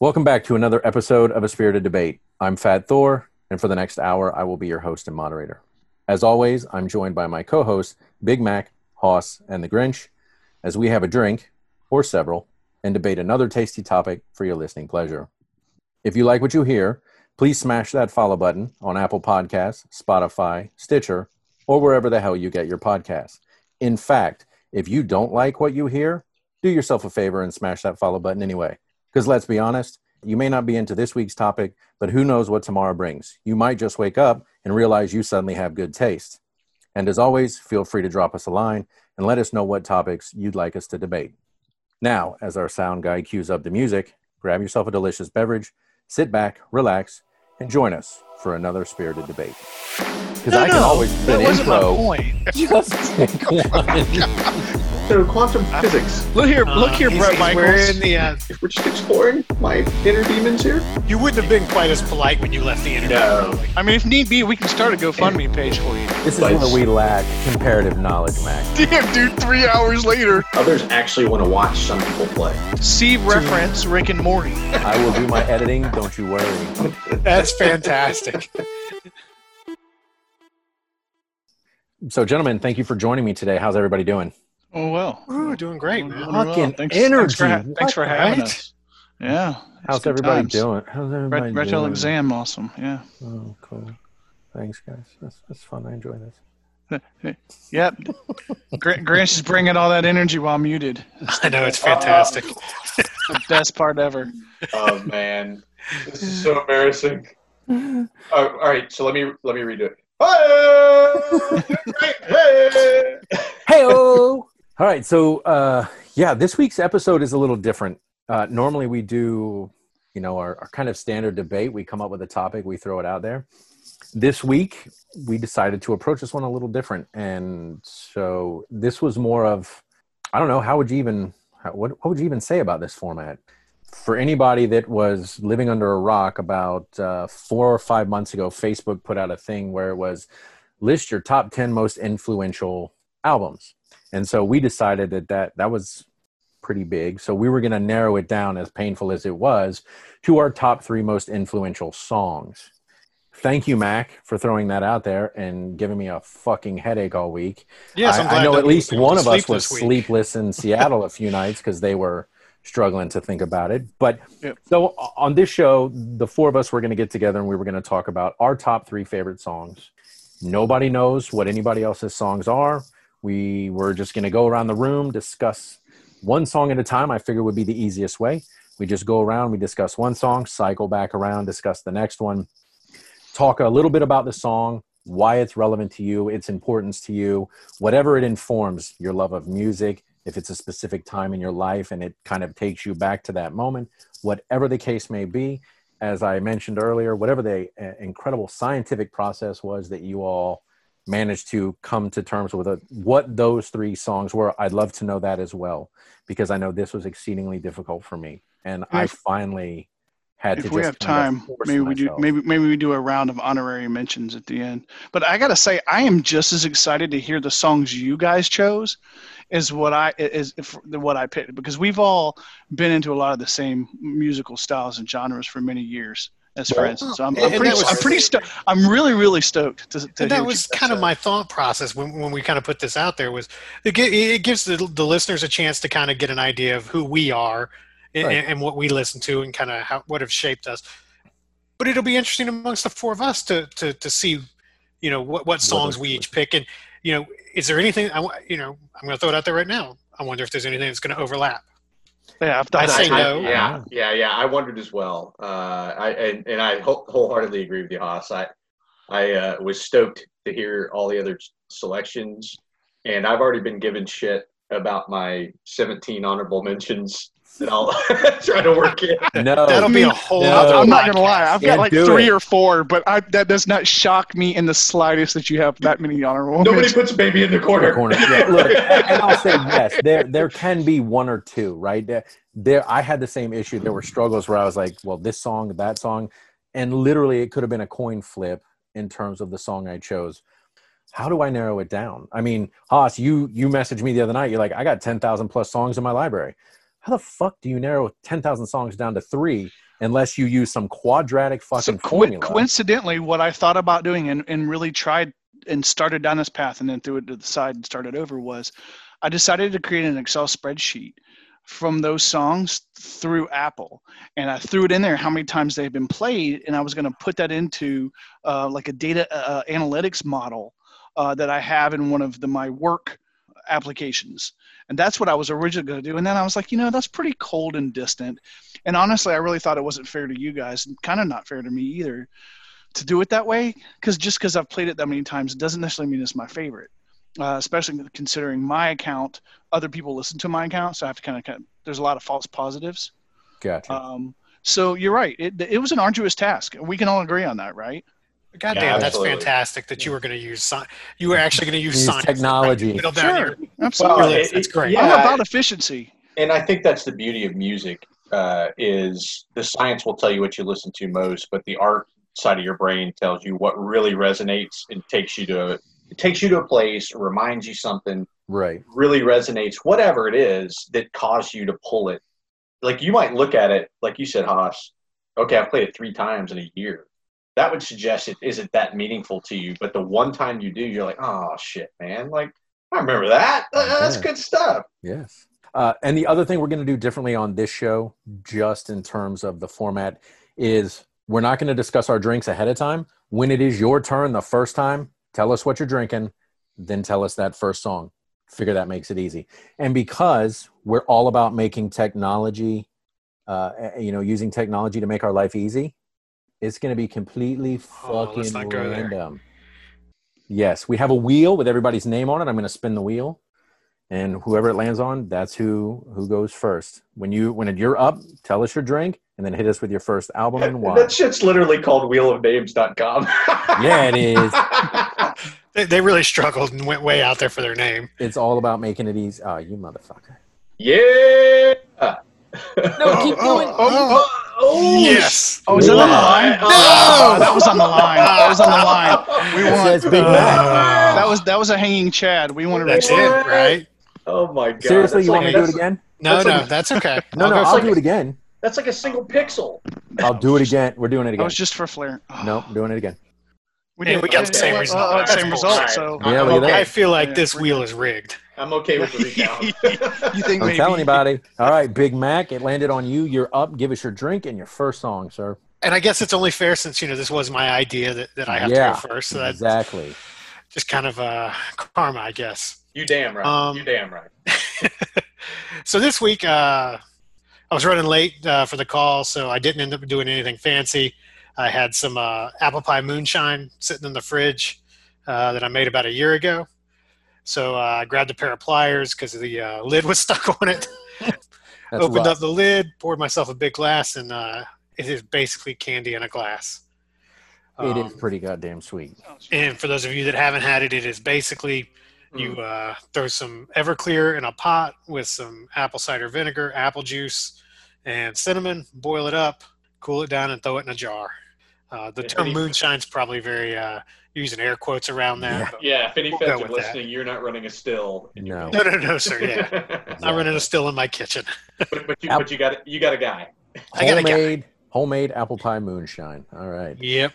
Welcome back to another episode of A Spirited Debate. I'm Fat Thor, and for the next hour, I will be your host and moderator. As always, I'm joined by my co hosts, Big Mac, Hoss, and the Grinch, as we have a drink, or several, and debate another tasty topic for your listening pleasure. If you like what you hear, please smash that follow button on Apple Podcasts, Spotify, Stitcher, or wherever the hell you get your podcasts. In fact, if you don't like what you hear, do yourself a favor and smash that follow button anyway. Because let's be honest, you may not be into this week's topic, but who knows what tomorrow brings. You might just wake up and realize you suddenly have good taste. And as always, feel free to drop us a line and let us know what topics you'd like us to debate. Now, as our sound guy cues up the music, grab yourself a delicious beverage, sit back, relax, and join us for another spirited debate. Because No, I can no, always that an wasn't my intro. point. Just take one. So quantum physics. Look here, look here, Uh, he's- Brett he's Michaels. wearing the, uh, If we're just exploring my inner demons here. you wouldn't have been quite as polite when you left the interview. No. I mean, if need be, we can start a GoFundMe page for you. This is Nice. where we lack comparative knowledge, Mac. Damn, dude, three hours later. Others actually want to watch some people play. See reference Rick and Morty. I will do my editing, don't you worry. That's fantastic. So, gentlemen, thank you for joining me today. How's everybody doing? Oh well. Ooh, doing great, man. Doing well. Thanks, energy. Thanks for, ha- thanks for having right? us. Yeah. How's it's everybody times. doing? How's everybody Ret- Retro doing? exam, awesome. Yeah. Oh, cool. Thanks, guys. That's, that's fun. I enjoy this. Yep. Gr- Grinch is bringing all that energy while muted. I know it's fantastic. The best part ever. Oh man, this is so embarrassing. Oh, all right, so let me let me redo it. Hey! Hey! Hey, All right. So, uh, yeah, this week's episode is a little different. Uh, normally, we do, you know, our, our kind of standard debate. We come up with a topic, we throw it out there. This week, we decided to approach this one a little different, and so this was more of, I don't know, how would you even, how, what, what would you even say about this format? For anybody that was living under a rock, about uh, four or five months ago, Facebook put out a thing where it was list your top 10 most influential albums. And so we decided that that, that was pretty big. So we were going to narrow it down, as painful as it was, to our top three most influential songs. Thank you, Mac, for throwing that out there and giving me a fucking headache all week. Yes, I, I know at least one of us was week. sleepless in Seattle a few nights because they were struggling to think about it. But Yep. so on this show, the four of us were going to get together and we were going to talk about our top three favorite songs. Nobody knows what anybody else's songs are. We were just going to go around the room, discuss one song at a time. I figured would be the easiest way. We just go around, we discuss one song, cycle back around, discuss the next one, talk a little bit about the song, why it's relevant to you, its importance to you, whatever it informs your love of music, if it's a specific time in your life and it kind of takes you back to that moment, whatever the case may be. As I mentioned earlier, whatever the uh, incredible scientific process was that you all managed to come to terms with it, what those three songs were, I'd love to know that as well, because I know this was exceedingly difficult for me. And I finally had to If we have time, maybe we do. Maybe maybe we do a round of honorary mentions at the end. But I gotta say, I am just as excited to hear the songs you guys chose as what I is if- what I picked because we've all been into a lot of the same musical styles and genres for many years as friends. So I'm, I'm pretty. was- I'm pretty. Sto- I'm really really stoked to. to that was kind of my thought process when, when we kind of put this out there was it, it gives the, the listeners a chance to kind of get an idea of who we are and, Right. and what we listen to and kind of how what have shaped us. But it'll be interesting amongst the four of us to to, to see, you know, what, what songs those we each pick and you know, is there anything I you know I'm going to throw it out there right now. I wonder if there's anything that's going to overlap. Yeah, I've thought I that say too. no. Yeah, yeah, yeah. I wondered as well. Uh, I and, and I wholeheartedly agree with you, Hoss. I I uh, was stoked to hear all the other selections, and I've already been given shit about my 17 honorable mentions that I'll try to work in. No, That'll be a whole. No. other I'm not gonna lie. I've Yeah, got like three it. or four, but I, that does not shock me in the slightest that you have that many honorable Nobody mentions. puts baby in the corner. corner. Yeah, look, and I'll say yes. There, there can be one or two, right? There, there. I had the same issue. There were struggles where I was like, "Well, this song, that song," and literally, it could have been a coin flip in terms of the song I chose. How do I narrow it down? I mean, Hoss, you you messaged me the other night. You're like, "I got ten thousand plus songs in my library." How the fuck do you narrow 10,000 songs down to three unless you use some quadratic fucking so formula? coincidentally, what I thought about doing and, and really tried and started down this path and then threw it to the side and started over was I decided to create an Excel spreadsheet from those songs through Apple. And I threw it in there how many times they've been played. And I was going to put that into uh, like a data uh, analytics model uh, that I have in one of the, my work applications. And that's what I was originally going to do. And then I was like, you know, that's pretty cold and distant. And honestly, I really thought it wasn't fair to you guys and kind of not fair to me either to do it that way. Because just because I've played it that many times doesn't necessarily mean it's my favorite uh, especially considering my account, other people listen to my account, so I have to kind of, there's a lot of false positives. Gotcha. Um, so you're right. It, it was an arduous task. We can all agree on that, right? God Yeah, damn, that's fantastic that you were going to use si- you were actually going to use Use science technology. Middle down Sure, absolutely. Well, That's- that's great. Yeah, I'm about efficiency. and I think that's the beauty of music uh, is the science will tell you what you listen to most, but the art side of your brain tells you what really resonates and takes you to it takes you to a place, reminds you something, right. really resonates, whatever it is that caused you to pull it. Like you might look at it, like you said, Hoss. Okay, I've played it three times in a year. That would suggest it isn't that meaningful to you. But the one time you do, you're like, oh shit, man! Like I remember that. Uh, That's good stuff. Yes. Uh, and the other thing we're going to do differently on this show, just in terms of the format, is we're not going to discuss our drinks ahead of time. When it is your turn the first time, tell us what you're drinking, then tell us that first song. Figure that makes it easy. And because we're all about making technology, uh, you know, using technology to make our life easy, it's going to be completely Oh, fucking let's not go there. random. Yes, we have a wheel with everybody's name on it. I'm going to spin the wheel, and whoever it lands on, that's who who goes first. When you when you're up, tell us your drink, and then hit us with your first album and why. That shit's literally called wheelofnames.com. Yeah, it is. They, they really struggled and went way out there for their name. It's all about making it easy. Oh, you motherfucker! yeah. No, keep going. Oh, oh, yes. Oh, is that on the line? No! Oh, that was on the line. That was on the line. We It want. says Big Mac. Uh, That was that was a hanging Chad. We want to that's reach it, right? Oh my god. Seriously, That's you like- want me to do it again? No, That's no, like- that's okay. No, I'll no, I'll like do a- it again. That's like a single pixel. I'll do it again. We're doing it That again. was just for flair. Oh, No, I'm doing it again. We Hey, we got the same result. uh, That's same result. bullshit. So Yeah, look okay. I feel like Yeah, this wheel is rigged. I'm okay with the recount. you think Don't maybe? tell anybody. All right, Big Mac, it landed on you. You're up. Give us your drink and your first song, sir. And I guess it's only fair since you know this was my idea that, that I have Yeah, to go first. So that's exactly. just kind of uh, karma, I guess. you damn right. Um, you damn right. so this week, uh, I was running late uh, for the call, so I didn't end up doing anything fancy. I had some uh, apple pie moonshine sitting in the fridge uh, that I made about a year ago. So uh, I grabbed a pair of pliers because the uh, lid was stuck on it. Opened up the lid, poured myself a big glass, and uh, it is basically candy in a glass. It is Um, pretty goddamn sweet. and for those of you that haven't had it, it is basically you uh, throw some Everclear in a pot with some apple cider vinegar, apple juice, and cinnamon. Boil it up, cool it down, and throw it in a jar. Uh, the Yeah, term any- moonshine's probably very uh, using air quotes around that. Yeah. Yeah, if any We'll feds are with that. listening, you're not running a still. in your No. No, no, no, sir. Yeah, not running a still in my kitchen. but, but you, but you got you got a guy. I got a guy. Homemade, homemade apple pie moonshine. All right. Yep.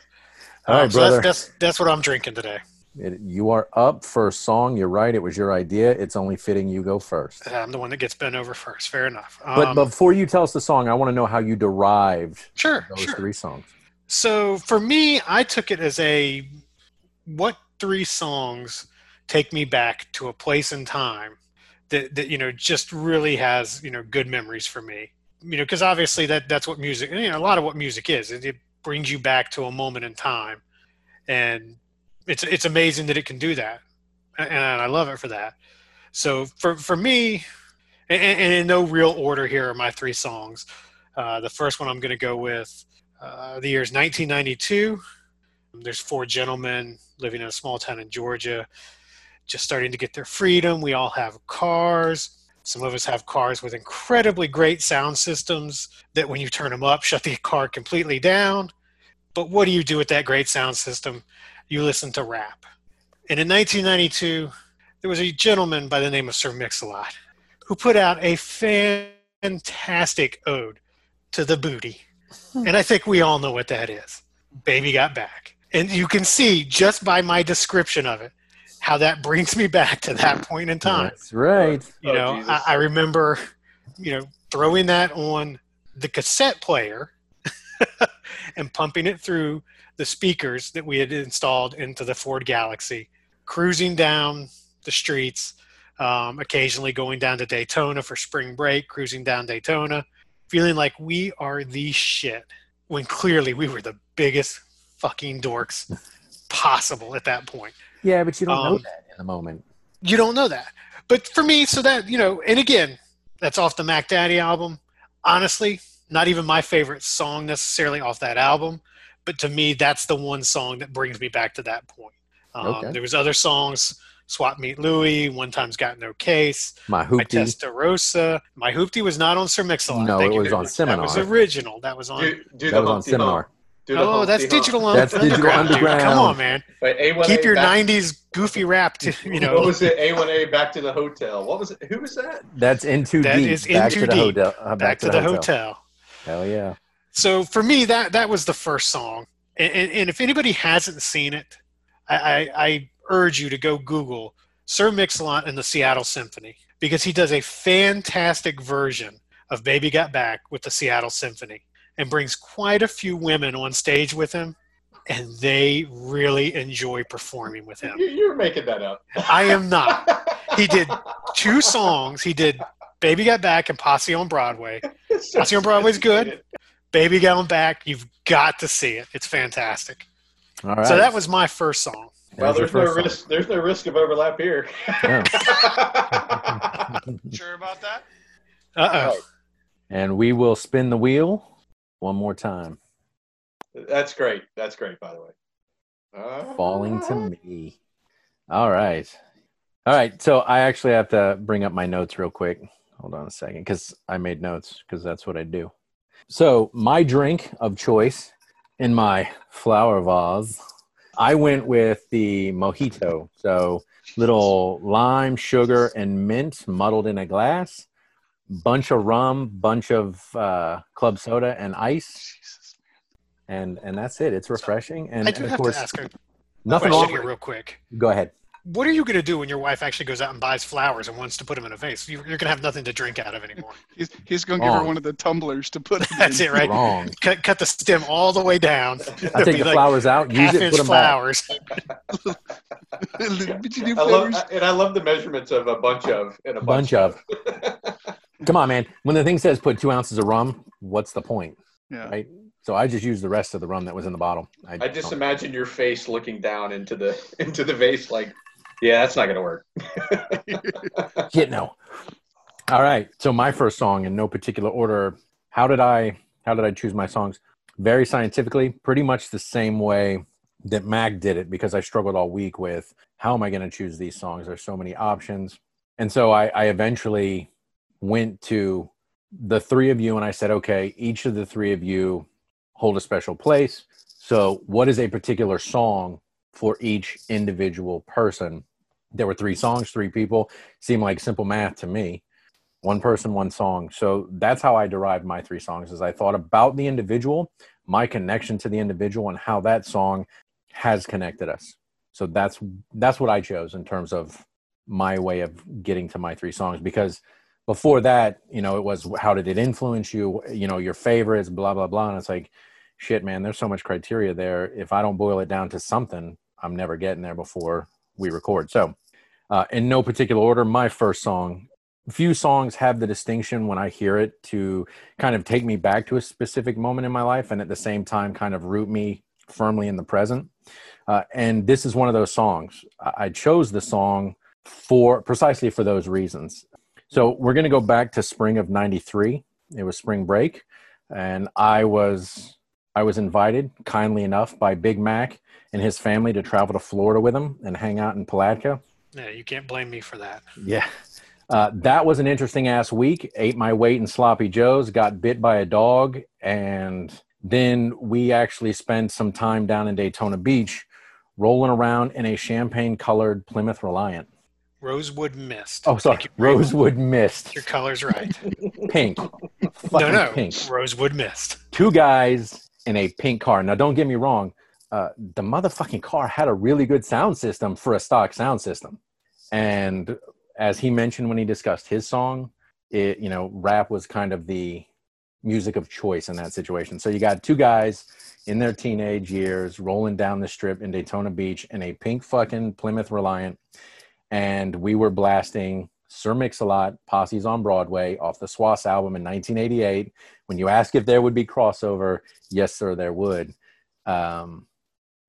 All right, Um, so brother. that's, that's that's what I'm drinking today. It, you are up for a song. You're right. It was your idea. It's only fitting you go first. I'm the one that gets bent over first. Fair enough. But Um, before you tell us the song, I want to know how you derived sure, those sure. three songs. So for me, I took it as a what three songs take me back to a place in time that, that you know just really has you know good memories for me. You know, because obviously that that's what music. You know, a lot of what music is. It, it brings you back to a moment in time, and it's it's amazing that it can do that, and, I love it for that. So for for me, and, and in no real order here are my three songs. Uh, the first one I'm going to go with. Uh, the year is 1992. There's four gentlemen living in a small town in Georgia, just starting to get their freedom. We all have cars. Some of us have cars with incredibly great sound systems that, when you turn them up, shut the car completely down. But what do you do with that great sound system? You listen to rap. And in 1992, there was a gentleman by the name of Sir Mix-a-Lot who put out a fantastic ode to the booty. And I think we all know what that is. Baby got back. And you can see just by my description of it how that brings me back to that point in time. That's right. You Oh, know, I, I remember, you know, throwing that on the cassette player and pumping it through the speakers that we had installed into the Ford Galaxie, cruising down the streets, um, occasionally going down to Daytona for spring break, cruising down Daytona, feeling like we are the shit when clearly we were the biggest fucking dorks possible at that point Yeah, but you don't know Um, that in the moment. you don't know that. But for me, so that you know, and again, that's off the Mac Daddy album. Honestly, not even my favorite song necessarily off that album, but to me, that's the one song that brings me back to that point. Um, Okay. There was other songs, "Swap Meet Louie," "One Time's Got No Case," My "My. Testarossa." My hoopty was not on Sir Mix-a-Lot. No, Thank it was very on much. That was original. That was on. Do, do That was on seminar. Hump. Do oh, that's digital on That's Digital underground. dude. Come Underground. on, man. Wait, A1A Keep your back, '90s goofy rap to you know. What was it? A1A back to the hotel. What was it? Who was that? That's in too That deep. is back In to Too the Deep. hotel. uh, back, to, the, hotel. Hell yeah. So for me, that that was the first song, and, and, and if anybody hasn't seen it, I, I, I urge you to go Google Sir Mix-a-Lot and the Seattle Symphony because he does a fantastic version of "Baby Got Back" with the Seattle Symphony, and brings quite a few women on stage with him, and they really enjoy performing with him. You, you're making that up. I am not. He did two songs. He did "Baby Got Back" and "Posse on Broadway." Posse on Broadway's good. Baby Going Back, you've got to see it. It's fantastic. All right. So that was my first song. Well, There's there's no first song. risk. There's no risk of overlap here. Sure about that? Uh oh. And we will spin the wheel one more time. That's great. That's great, by the way. Uh, Falling to me. All right. All right. So I actually have to bring up my notes real quick. Hold on a second because I made notes because that's what I do. So, my drink of choice in my flower vase, I went with the mojito. So, little lime, sugar, and mint muddled in a glass, bunch of rum, bunch of uh, club soda, and ice. Jesus. And, and that's it. It's refreshing. And, I do and of have course, to ask a nothing question wrong here real quick. Go ahead. What are you going to do when your wife actually goes out and buys flowers and wants to put them in a vase? You- You're going to have nothing to drink out of anymore. He's, he's going to give her one of the tumblers to put it That's in. it, right? Wrong. Cut, cut the stem all the way down. I take the like flowers out, use it, inch put them flowers. But you do I love, flowers. and I love the measurements of a bunch of and a bunch, Bunch of. Come on, man. When the thing says put two ounces of rum, what's the point, Yeah. right? So I just used the rest of the rum that was in the bottle. I just don't- imagine your face looking down into the into the vase, like, yeah, that's not gonna work. Shit, no. All right. So my first song in no particular order. How did I how did I choose my songs? Very scientifically, pretty much the same way that Mac did it because I struggled all week with how am I going to choose these songs? There's so many options. And so I, I eventually went to the three of you and I said, okay, each of the three of you hold a special place. So what is a particular song for each individual person? There were three songs, three people. Seemed like simple math to me. One person, one song. So that's how I derived my three songs. As I thought about the individual, my connection to the individual, and how that song has connected us. So that's that's what I chose in terms of my way of getting to my three songs. Because before that, you know, it was how did it influence you? You know, your favorites, blah blah blah. And it's like, shit, man. There's so much criteria there. If I don't boil it down to something, I'm never getting there before we record. So uh, in no particular order, my first song. Few songs have the distinction when I hear it to kind of take me back to a specific moment in my life and at the same time kind of root me firmly in the present. Uh, and this is one of those songs. I chose the song for precisely for those reasons. So we're going to go back to spring of 93. It was spring break and I was I was invited kindly enough by Big Mac and his family to travel to Florida with him and hang out in Palatka. Yeah, you can't blame me for that. Yeah. Uh, that was an interesting ass week. Ate my weight in sloppy joes, got bit by a dog, and then we actually spent some time down in Daytona Beach rolling around in a champagne colored Plymouth Reliant. Rosewood Mist. Oh, sorry. Rosewood Mist, Your color's right. pink, no, no. pink. Rosewood Mist. Two guys in a pink car. Now, don't get me wrong. Uh, the motherfucking car had a really good sound system for a stock sound system, and as he mentioned when he discussed his song, it you know rap was kind of the music of choice in that situation. So you got two guys in their teenage years rolling down the strip in Daytona Beach in a pink fucking Plymouth Reliant, and we were blasting Sir Mix-a-Lot, Posse's on Broadway off the Swass album in 1988. When you ask if there would be crossover, yes, sir, there would. Um,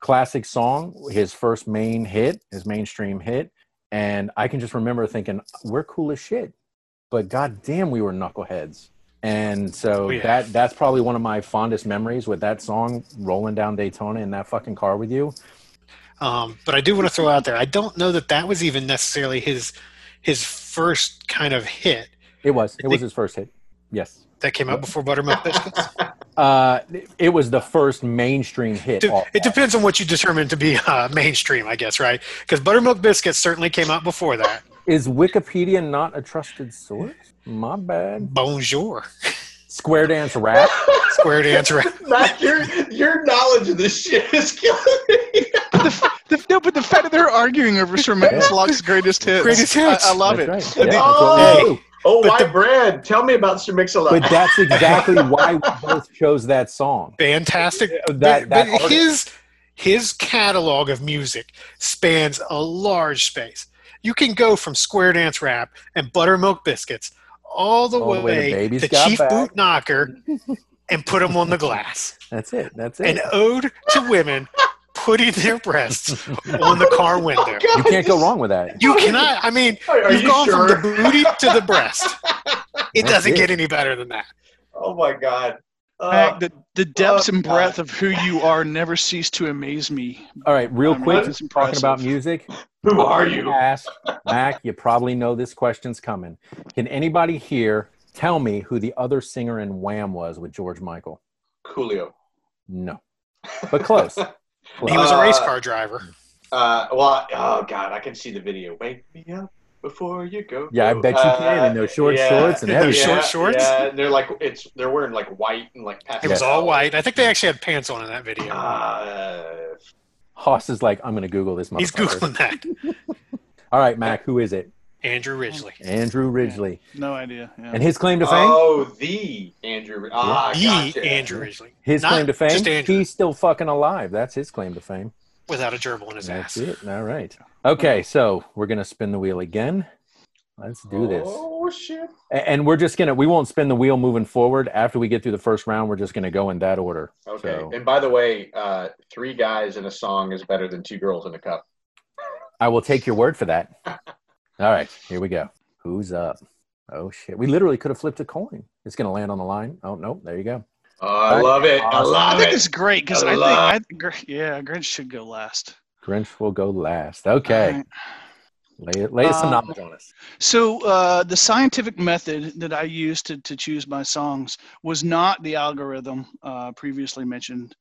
classic song, his first main hit, his mainstream hit, and I can just remember thinking, "We're cool as shit," but goddamn, we were knuckleheads. And so Oh, yeah. that that's probably one of my fondest memories with that song rolling down Daytona in that fucking car with you. Um, but I do want to throw out there. I don't know that that was even necessarily his his first kind of hit It was. It was his first hit. Yes. that came out before Buttermilk Biscuits. Uh, it was the first mainstream hit. De- it depends on what you determine to be uh, mainstream, I guess, right? Because Buttermilk Biscuits certainly came out before that. Is Wikipedia not a trusted source? My bad. Bonjour, Square dance rap. Square Dance Rap. Matt, your your knowledge of this shit is killing me. The, no, but the fact that they're arguing over Sir Mix-a-Lot's greatest hits, Greatest hits. I, I love That's it. right. Yeah, The- that's Oh! Do. Oh, But white the- bread. Tell me about Sir Mix-a-Lot. But that's exactly why we both chose that song. Fantastic. That, but that but his his catalog of music spans a large space. You can go from Square Dance Rap and Buttermilk Biscuits all the All the way to way Baby's to Chief Back. Boot Knocker and put them on the glass. That's it. That's it. An ode to women putting their breasts on the car window. you can't go wrong with that. You cannot. I mean, Are, are you've you gone sure? from the booty to the breast. It doesn't it. get any better than that. Oh my god. Uh, Mac, the, the depths oh, and God. breadth of who you are never cease to amaze me. All right, real I mean, quick, it's talking about music. who are you? Ask Mac. You probably know this question's coming. Can anybody here tell me who the other singer in Wham was with George Michael? Coolio. No, but close. He was a race Uh, car driver. Uh, well, oh god, I can see the video. Wake me up before you go. Yeah, I bet you can, in those short shorts and In those everything. short shorts? Yeah, and they're like it's they're wearing like white and like pants. It was all white. I think they actually had pants on in that video. Uh, Hoss is like, I'm going to Google this. He's googling that. All right, Mac. Who is it? Andrew Ridgeley. Andrew Ridgeley. No idea. Yeah. And his claim to fame? oh, the Andrew. Ah, The gotcha. Andrew Ridgeley. his not claim to fame? just Andrew. He's still fucking alive. That's his claim to fame. Without a gerbil in his ass. That's ass. it. All right. Okay, so we're gonna spin the wheel again. Let's do this. Oh shit! And we're just gonna we won't spin the wheel moving forward. After we get through the first round, we're just gonna go in that order. Okay. So And by the way, uh, three guys in a song is better than two girls in a cup. I will take your word for that. All right, here we go. Who's up? Oh shit. We literally could have flipped a coin. It's gonna land on the line. Oh no, there you go. Oh, I love it. I Awesome. love I think it. it's great because I I, think I, Gr- yeah, Grinch should go last. Grinch will go last. Okay. All right. Lay, lay some Um, knowledge on us. So uh, the scientific method that I used to, to choose my songs was not the algorithm uh, previously mentioned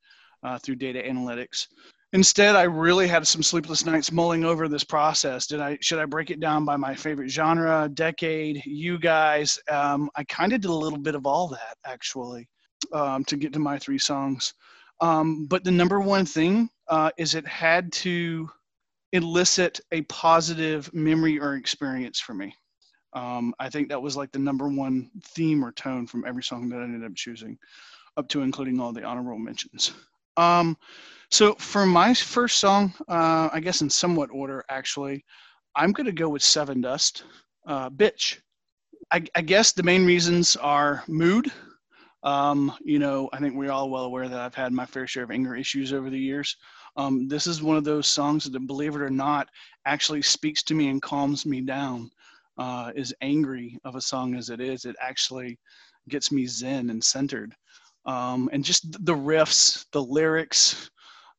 uh, through data analytics. Instead, I really had some sleepless nights mulling over this process. Did I should I break it down by my favorite genre, decade, you guys? Um, I kind of did a little bit of all that actually um, to get to my three songs. Um, but the number one thing uh, is it had to elicit a positive memory or experience for me. Um, I think that was like the number one theme or tone from every song that I ended up choosing, up to including all the honorable mentions. So for my first song, uh, I guess in somewhat order, actually, I'm going to go with Sevendust, uh, Bitch. I, I guess the main reasons are mood. Um, you know, I think we're all well aware that I've had my fair share of anger issues over the years. Um, this is one of those songs that, believe it or not, actually speaks to me and calms me down. Uh, as angry of a song as it is, it actually gets me zen and centered. Um, and just the riffs, the lyrics,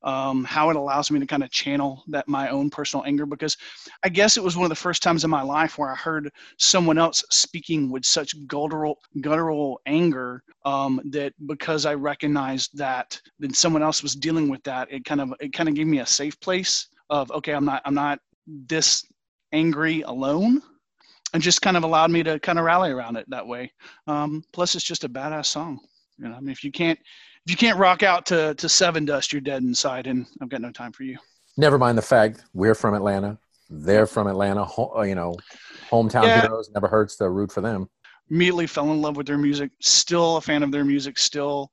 um, how it allows me to kind of channel that my own personal anger. Because I guess it was one of the first times in my life where I heard someone else speaking with such guttural, guttural anger um, that because I recognized that that someone else was dealing with that, it kind of it kind of gave me a safe place of okay, I'm not I'm not this angry alone and just kind of allowed me to kind of rally around it that way. Um, plus, it's just a badass song. You know, I mean, if you can't if you can't rock out to to Sevendust, you're dead inside, and I've got no time for you. Never mind the fact we're from Atlanta. They're from Atlanta. Ho- uh, you know, hometown Yeah. heroes. Never hurts to root for them. Immediately fell in love with their music. Still a fan of their music. Still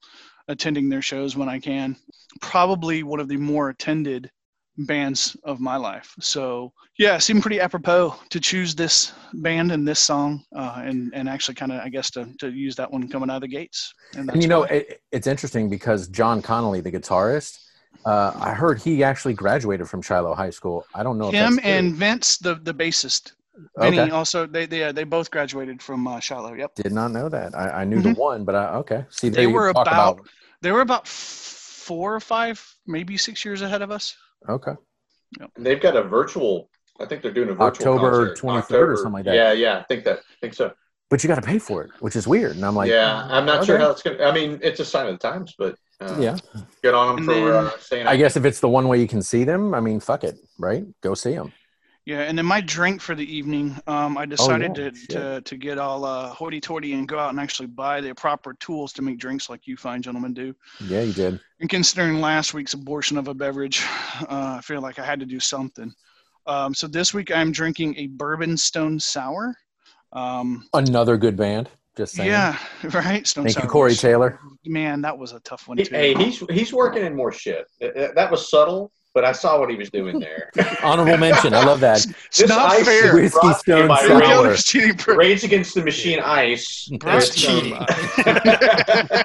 attending their shows when I can. Probably one of the more attended bands of my life. So yeah, it seemed pretty apropos to choose this band and this song, uh, and and actually kind of I guess to to use that one coming out of the gates. And, And you know, it, it's interesting because John Connolly, the guitarist, uh, I heard he actually graduated from Shiloh High School. I don't know if him and Vince, the the bassist, Vinny okay. also they they uh, they both graduated from uh, Shiloh. Yep, Did not know that. I, I knew the one, but I, okay. See, Mm-hmm. They were talk about- they were about four or five, maybe six years ahead of us. Okay. And they've got a virtual. I think they're doing a virtual October 23rd or something like that. Yeah, yeah, I think that. I think so. But you got to pay for it, which is weird. And I'm like, yeah, I'm not sure how it's gonna. I mean, it's a sign of the times, but uh, yeah. get on them And for then- uh, saying. I guess if it's the one way you can see them, I mean, fuck it, right? Go see them. Yeah, and then my drink for the evening, um, I decided Oh, yeah, to, shit. to to get all uh, hoity-toity and go out and actually buy the proper tools to make drinks like you fine gentlemen do. Yeah, you did. And considering last week's abortion of a beverage, uh, I feel like I had to do something. Um, so this week I'm drinking a Bourbon Stone Sour. Um, Another good band. Just saying. yeah, right. Stone Thank Sour. you, Corey Taylor. Man, that was a tough one too. hey, he's he's working in more shit. That- That, that was subtle, but I saw what he was doing there. Honorable mention. I love that. it's This not ice fair. Whiskey brought to Stone by Look Sour. Rage- cheating Rage Against the Machine Ice. That's cheating.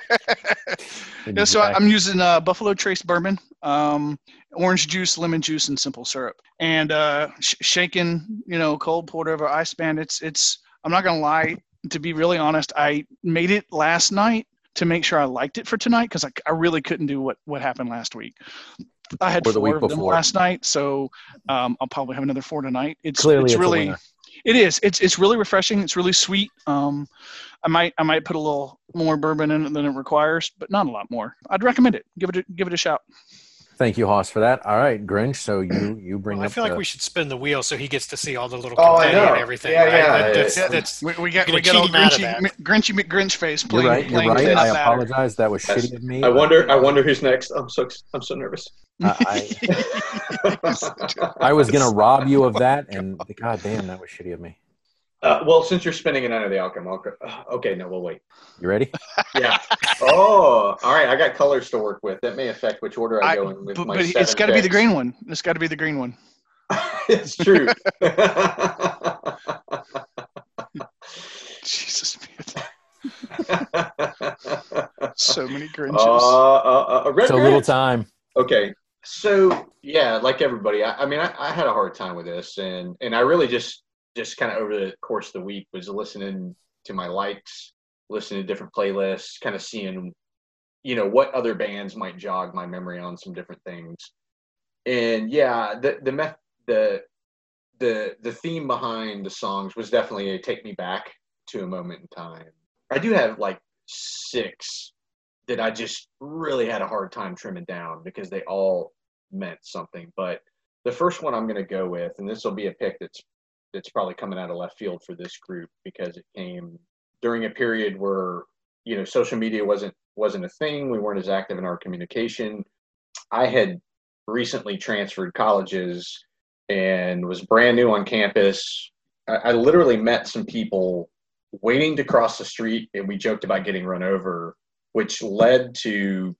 Yeah, so I- I'm using uh, Buffalo Trace bourbon, um, orange juice, lemon juice, and simple syrup, and uh, sh- shaken, you know, cold poured over ice band. It's it's. I'm not gonna lie. To be really honest, I made it last night to make sure I liked it for tonight because I, I really couldn't do what what happened last week. I had Or the four week of them before. last night, so um, I'll probably have another four tonight. It's Clearly, it's it's really winner. it is. It's it's really refreshing. It's really sweet. Um, I might I might put a little more bourbon in it than it requires, but not a lot more. I'd recommend it. Give it a, give it a shout. Thank you, Hoss, for that. All right, Grinch. So you you bring Well, I up feel like we should spin the wheel so he gets to see all the little Oh, I confetti know. and everything. Yeah, right? yeah, That- that's, yeah. that's We, we got we got all cheat him out of Grinchy that. Grinchy McGrinch face You're right. You're right. I apologize. That was That's- shitty of me. I wonder. I wonder who's next. I'm so. I'm so nervous. I, I, I was gonna rob you of that, and god damn, that was shitty of me. Uh, well, since you're spinning it under the outcome, I'll, uh, okay. No, we'll wait. You ready? Yeah. Oh, all right. I got colors to work with. That may affect which order I, I- go in with But, my but it's seven got to be the green one. It's got to be the green one. it's true. Jesus, man. So many Grinches. uh, uh, uh, red So little time. Okay, so yeah, like everybody, I, I mean, I, I had a hard time with this, and and I really just just kind of over the course of the week was listening to my likes, listening to different playlists, kind of seeing, you know, what other bands might jog my memory on some different things, and yeah, the the meth the the the theme behind the songs was definitely a take me back to a moment in time. I do have like six that I just really had a hard time trimming down because they all meant something. But the first one I'm going to go with, and this will be a pick that's that's probably coming out of left field for this group because it came during a period where you know social media wasn't wasn't a thing. We weren't as active in our communication. I had recently transferred colleges and was brand new on campus. I, I literally met some people waiting to cross the street, and we joked about getting run over which led to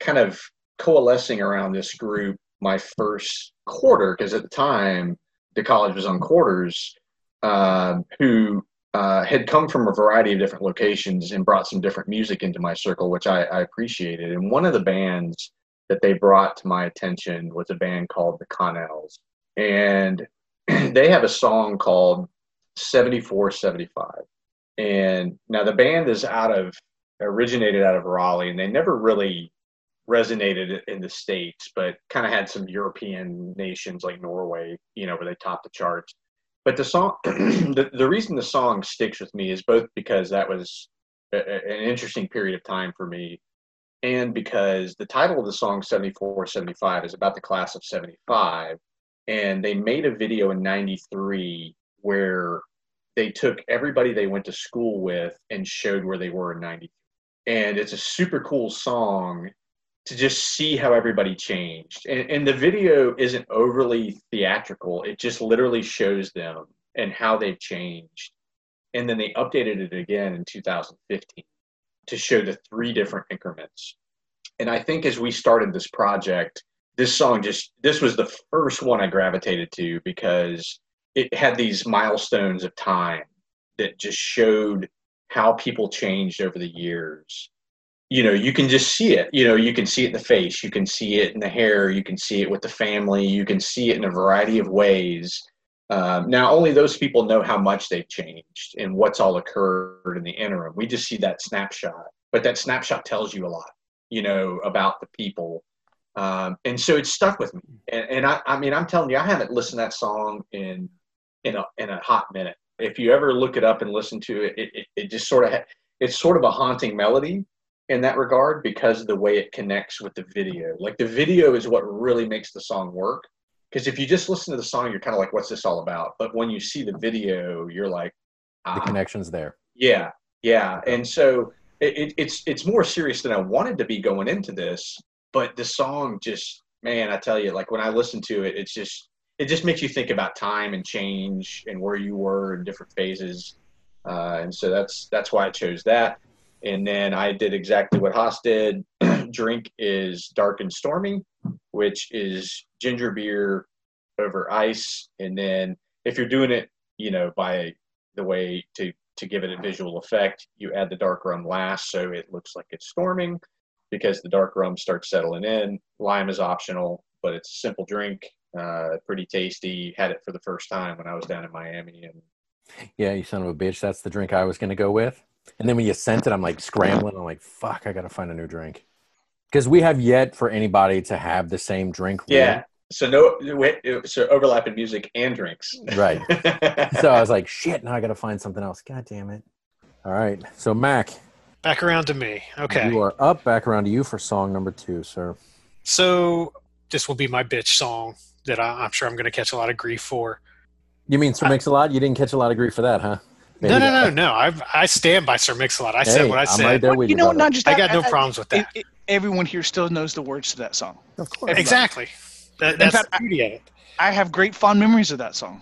kind of coalescing around this group my first quarter because at the time the college was on quarters um, who uh, had come from a variety of different locations and brought some different music into my circle which I, I appreciated. And one of the bands that they brought to my attention was a band called the Connells. And they have a song called 7475 and now the band is out of originated out of Raleigh, and they never really resonated in the states, but kind of had some European nations like Norway, you know, where they topped the charts. But the song, the, the reason the song sticks with me is both because that was a, an interesting period of time for me, and because the title of the song 74 75 is about the class of 75 and they made a video in 93 where they took everybody they went to school with and showed where they were in 93 and it's a super cool song to just see how everybody changed. And, and the video isn't overly theatrical. It just literally shows them and how they've changed. And then they updated it again in 2015 to show the three different increments. And i think as we started this project this song just this was the first one i gravitated to because it had these milestones of time that just showed how people changed over the years you know you can just see it. You know you can see it in the face you can see it in the hair you can see it with the family you can see it in a variety of ways. Um, now only those people know how much they've changed and what's all occurred in the interim. We just see that snapshot but that snapshot tells you a lot you know about the people. Um, and so it stuck with me. And, and I, I mean i'm telling you i haven't listened to that song in in a in a hot minute. If you ever look it up and listen to it it, it, it just sort of ha- it's sort of a haunting melody in that regard because of the way it connects with the video like the video is what really makes the song work because if you just listen to the song you're kind of like what's this all about but when you see the video you're like The ah, connection's there. yeah, yeah, and so it, it, it's it's more serious than I wanted to be going into this. But the song just, man, I tell you, like when I listen to it, it's just it just makes you think about time and change and where you were in different phases, uh, and so that's that's why I chose that. And then I did exactly what Hoss did. Drink is dark and stormy, which is ginger beer over ice, and then if you're doing it, you know, by the way to to give it a visual effect, you add the dark rum last, so it looks like it's storming, because the dark rum starts settling in. Lime is optional, but it's a simple drink, uh, pretty tasty. Had it for the first time when I was down in Miami, and Yeah, you son of a bitch. That's the drink I was going to go with. And then when you sent it, I'm like scrambling. I'm like, fuck, I got to find a new drink. Because we have yet for anybody to have the same drink. yeah. So no, so overlap in music and drinks. Right. So I was like, shit, now I got to find something else. God damn it. All right. So, Mac, Back around to me. Okay. you are up. Back around to you for song number two, sir. So this will be my bitch song that I, I'm sure I'm going to catch a lot of grief for. You mean Sir Mix-a-Lot? You didn't catch a lot of grief for that, huh? No, no, no, no. I I stand by Sir Mix-a-Lot. I said what I I'm said. right there with you you, know, brother. not just I got no problems with that. it- it- everyone here still knows the words to that song. Of course. Everybody. Exactly. That, that's fact, the beauty of it. I have great fond memories of that song.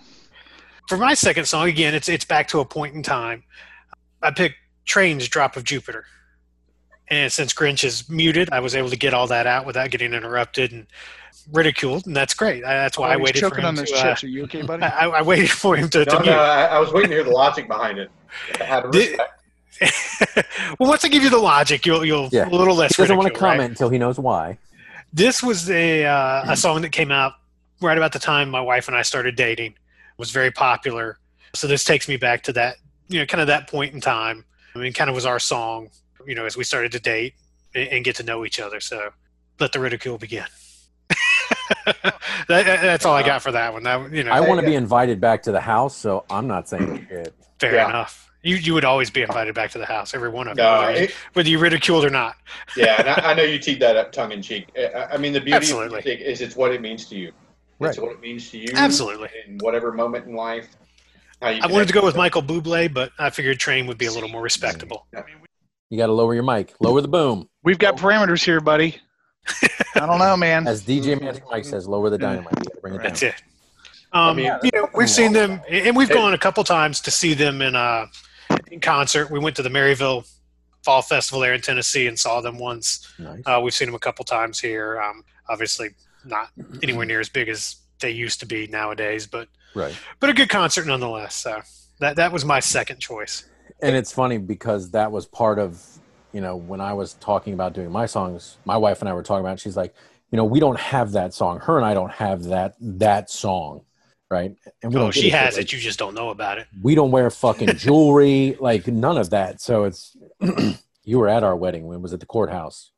For my second song, again, it's it's back to a point in time. I picked Train's "Drop of Jupiter," and since Grinch is muted, I was able to get all that out without getting interrupted and ridiculed, and that's great. That's why Oh, I he's waited for choking him on those to. Uh, chips. Are you okay, buddy? I, I waited for him to, to no, mute. no, I, I was waiting to hear the logic behind it. Out of Did- respect. well, once I give you the logic, you'll you'll Yeah. a little less. He doesn't want to ridicule, right? comment until he knows why. This was a uh, a song that came out right about the time my wife and I started dating. It was very popular. So this takes me back to that, you know, kind of that point in time. I mean, kind of was our song, you know, as we started to date and, and get to know each other. So let the ridicule begin. that, that- that's all I got for that one. That you know, I want to be invited back to the house, so I'm not saying shit. fair Yeah. enough. You you would always be invited back to the house, every one of you, No, whether, you it- whether you ridiculed or not. yeah, and I, I know you teed that up tongue in cheek. I, I mean, the beauty Absolutely. of music is it's what it means to you. It's Right. what it means to you. Absolutely. In whatever moment in life. I wanted to go with connect Michael Bublé, but I figured Train would be a little more respectable. You got to lower your mic, lower the boom. We've got parameters here, buddy. I don't know, man. As DJ Magic Mike says, lower the dynamite. You bring it That's it. Um, mean, you know, we've seen them, and we've gone a couple times to see them in uh, in concert. We went to the Maryville Fall Festival there in Tennessee and saw them once. Nice. Uh, we've seen them a couple times here. Um, obviously, not anywhere near as big as they used to be nowadays, but Right. but a good concert nonetheless. So that that was my second choice. And it's funny because that was part of, you know, when I was talking about doing my songs, my wife and I were talking about it, she's like, you know, we don't have that song. Her and I don't have that that song. Right. And we Oh, don't she give a has like, it. You just don't know about it. we don't wear fucking jewelry, like none of that. So it's you were at our wedding. When was at the courthouse,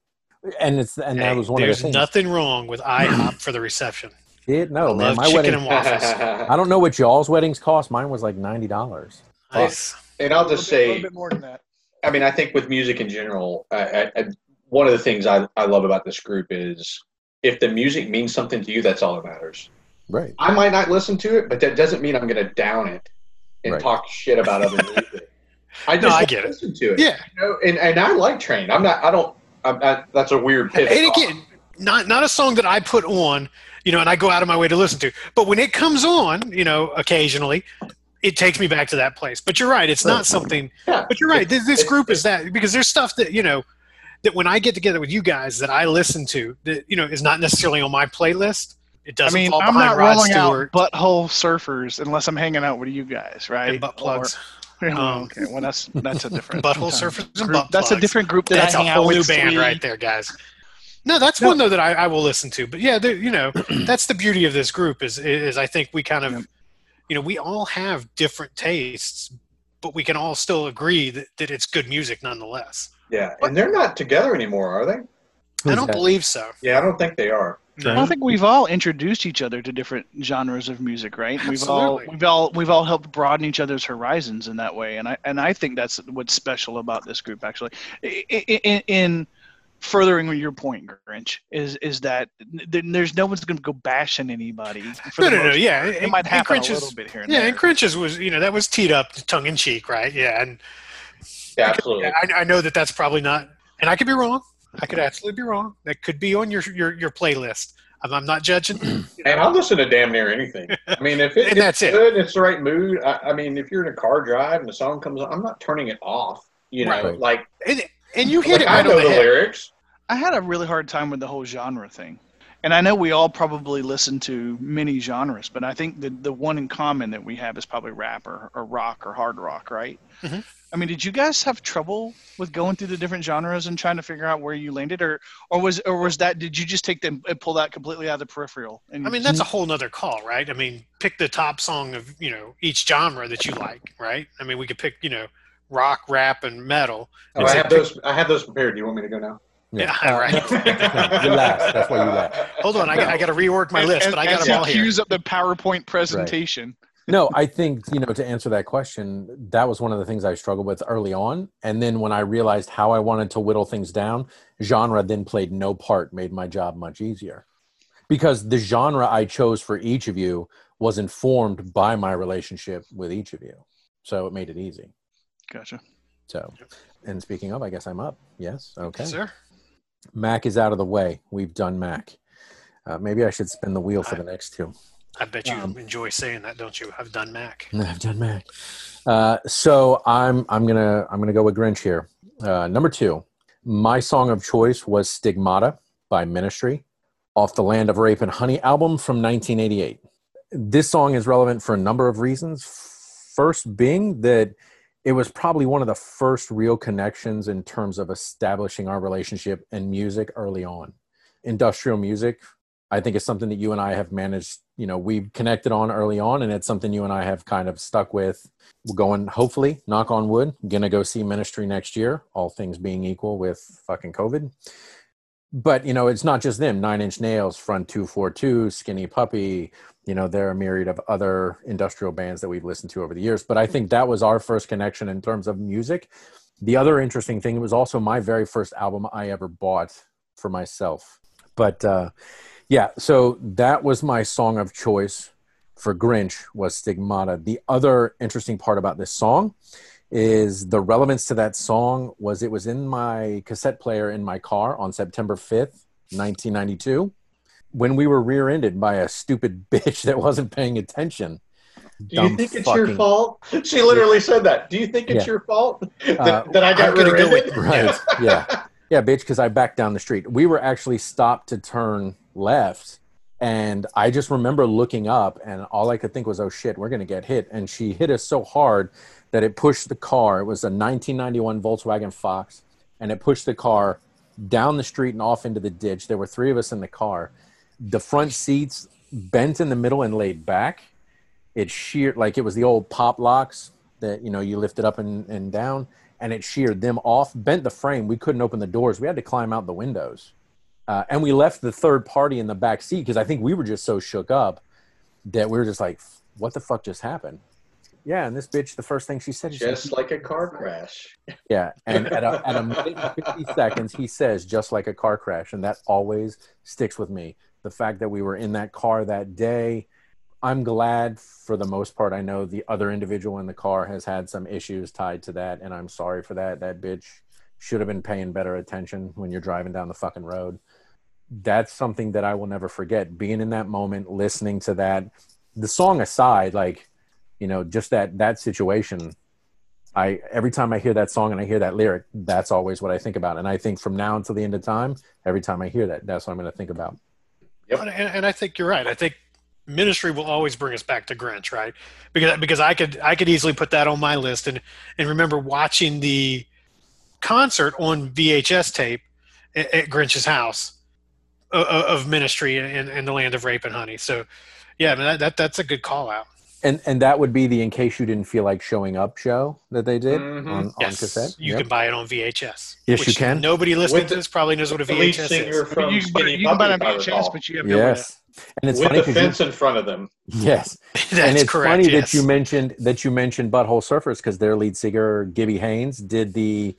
and it's and that was one of the things. there's nothing wrong with IHOP for the reception. Shit, no, I man, love my chicken wedding. and waffles. I don't know what y'all's weddings cost. Mine was like ninety dollars. Nice. and I'll just say a little bit more than that. I mean, I think with music in general, I, I, I, one of the things I, I love about this group is if the music means something to you, that's all that matters. Right. I might not listen to it, but that doesn't mean I'm going to down it and Right. talk shit about other music. I just No, I wanna get it. listen to it. Yeah. You know, and, and I like Train. I'm not. I don't. I'm, I, that's a weird pivot. And again, not not a song that I put on, you know, and I go out of my way to listen to. But when it comes on, you know, occasionally, it takes me back to that place. But you're right; it's not something. Yeah. But you're right. This, this group is that because there's stuff that you know that when I get together with you guys that I listen to that you know is not necessarily on my playlist. It doesn't I mean, fall I'm not Rod rolling Stewart out butthole surfers unless I'm hanging out with you guys, right? and butt plugs. Or- well, Um, okay, well that's that's a different Butthole surfers and group. butt That's a different group that That's I a hang whole out new band Sweet. right there, guys. No, that's one though that I, I will listen to. But yeah, you know, that's the beauty of this group is is I think we kind of, Yep. You know, we all have different tastes, but we can all still agree that, that it's good music nonetheless. Yeah, and they're not together anymore, are they? I don't believe so. Yeah, I don't think they are. I don't think we've all introduced each other to different genres of music, right? We've all Absolutely. we've all we've all helped broaden each other's horizons in that way, and I and I think that's what's special about this group. Actually, I- I- in, in furthering your point, Grinch, is is that there's no one's going to go bashing anybody. For No, the no, no. Yeah, part. and- it might and happen a little bit here and Yeah, there. and Crinches was, you know, that was teed up tongue in cheek, right? Yeah, and Yeah, absolutely. I, I know that that's probably not, and I could be wrong. I could absolutely be wrong. That could be on your your, your playlist. I'm, I'm not judging. you And. I'll listen to damn near anything. I mean, if, it, And if that's it's it. good, and it's the right mood. I, I mean, if you're in a car drive and the song comes on, I'm not turning it off. You know, Right. like, and, and you hit like it I right know on the, the head. lyrics. I had a really hard time with the whole genre thing. And I know we all probably listen to many genres, but I think the, the one in common that we have is probably rap or, or rock or hard rock, right? Mhm. I mean, did you guys have trouble with going through the different genres and trying to figure out where you landed, or or was or was that did you just take them and pull that completely out of the peripheral? And I mean, that's a whole nother call, right? I mean, pick the top song of you know each genre that you like, right? I mean, we could pick you know rock, rap, and metal. Oh, I have those. I have those prepared. Do you want me to go now? Yeah, all right. You laughed. That's why you laughed. Hold on, I, got- I got to rework my list, and- but I got as them he all here. cues up the PowerPoint presentation. No, I think, you know, to answer that question, that was one of the things I struggled with early on. And then when I realized how I wanted to whittle things down, genre then played no part, made my job much easier. Because the genre I chose for each of you was informed by my relationship with each of you. So it made it easy. Gotcha. So, and speaking of, I guess I'm up. Yes. Okay. Yes, sir. Mac is out of the way. We've done Mac. Uh, maybe I should spin the wheel for the next two. I bet you Um, enjoy saying that, don't you? I've done Mac. I've done Mac. Uh, so I'm I'm gonna I'm gonna go with Grinch here. Uh, number two, my song of choice was "Stigmata" by Ministry, off the Land of Rape and Honey album from 1988. This song is relevant for a number of reasons. First, being that it was probably one of the first real connections in terms of establishing our relationship and music early on. Industrial music, I think, is something that you and I have managed. You know, we've connected on early on, and it's something you and I have kind of stuck with. We're going, hopefully, knock on wood, gonna go see Ministry next year, all things being equal with fucking COVID. But, you know, it's not just them Nine Inch Nails, Front 242, Skinny Puppy, you know, there are a myriad of other industrial bands that we've listened to over the years. But I think that was our first connection in terms of music. The other interesting thing, it was also my very first album I ever bought for myself. But uh, yeah, so that was my song of choice for Grinch was Stigmata. The other interesting part about this song is the relevance to that song was it was in my cassette player in my car on September 5th, 1992 when we were rear-ended by a stupid bitch that wasn't paying attention. Do you think it's your fault? She literally said that. Do you think it's Yeah. your fault that, Uh, that I got gonna go rear-ended? Right. Yeah. Yeah, bitch, because I backed down the street. We were actually stopped to turn left. And I just remember looking up, and all I could think was, oh shit, we're going to get hit. And she hit us so hard that it pushed the car. It was a 1991 Volkswagen Fox, and it pushed the car down the street and off into the ditch. There were three of us in the car. The front seats bent in the middle and laid back. It sheared, like it was the old pop locks that, you know, you lifted up and, and down and it sheared them off, bent the frame. We couldn't open the doors. We had to climb out the windows. Uh, and we left the third party in the back seat because I think we were just so shook up that we were just like, what the fuck just happened? Yeah, and this bitch, the first thing she said, she Just like a car crash. yeah. And at a, at a minute and 50 seconds, he says, just like a car crash. And that always sticks with me. The fact that we were in that car that day, I'm glad for the most part. I know the other individual in the car has had some issues tied to that, and I'm sorry for that. That bitch should have been paying better attention when you're driving down the fucking road. That's something that I will never forget. Being in that moment, listening to that, the song aside, like, you know, just that that situation. I every time I hear that song and I hear that lyric, that's always what I think about. And I think from now until the end of time, every time I hear that, that's what I'm going to think about. Yep. And, and I think you're right. I think ministry will always bring us back to Grinch, right? Because because I could I could easily put that on my list and and remember watching the concert on VHS tape at, at Grinch's house of, of ministry in, in the land of rape and honey. So yeah, I mean, that, that that's a good call out. And and that would be the in case you didn't feel like showing up show that they did Mhm. on, on Yes, cassette. you Yep. can buy it on VHS. Yes, you can. Nobody listening With to this probably knows what a VHS singer is. I mean, from you, can buy- Skinny you can buy it on Puppy, if I VHS, but you have no way to- Yes, and it's with funny the 'cause you- fence in front of them. yes, That's and it's correct. funny yes. that you mentioned that you mentioned Butthole Surfers because their lead singer Gibby Haynes did the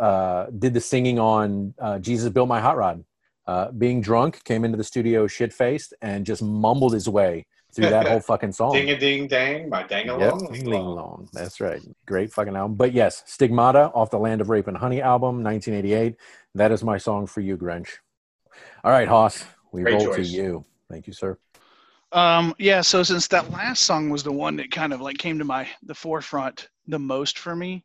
uh, did the singing on uh, Jesus Built My Hot Rod. Uh, being drunk, came into the studio shit faced and just mumbled his way through that whole fucking song. Ding a ding dang by dang Yep, along. Ling Long. That's right. Great fucking album. But yes, Stigmata off the Land of Rape and Honey album, 1988. That is my song for you, Grinch. All right, Hoss, we Great roll to you. Thank you, sir. Um, yeah, so since that last song was the one that kind of like came to my the forefront the most for me,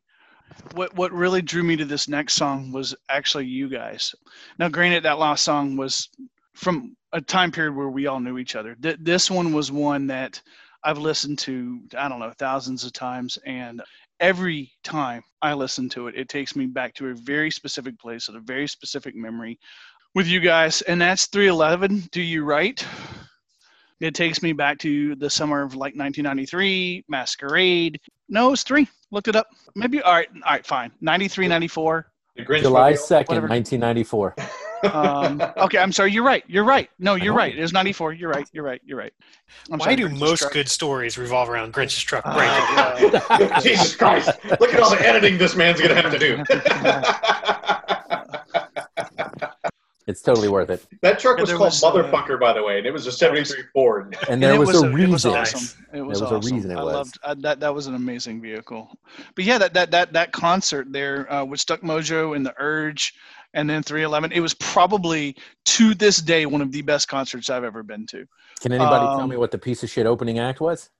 what what really drew me to this next song was actually you guys. Now, granted, that last song was from a time period where we all knew each other. Th- this one was one that I've listened to I don't know thousands of times, and every time I listen to it, it takes me back to a very specific place and a very specific memory with you guys, and that's 311. Do you right? It takes me back to the summer of like 1993, Masquerade. No, it's three. Looked it up. Maybe, all right, all right, fine. 93, 94. July 2nd, 1994. Um, okay, I'm sorry. You're right. You're right. No, you're right. It was 94. You're right. You're right. You're right. I'm Why sorry, do Grinch's most truck. good stories revolve around Grinch's truck Uh, yeah. Jesus Christ! Look at all the editing this man's gonna have to do. It's totally worth it. that truck was called was, uh, Motherfucker, by the way, and it was a '73 Ford. And there it was, a reason. It reason. was awesome. It was, was a reason it I was. loved uh, that. That was an amazing vehicle. But yeah, that that that that concert there uh, with Stuck Mojo and the Urge, and then 311. It was probably to this day one of the best concerts I've ever been to. Can anybody tell Um, me what the piece of shit opening act was?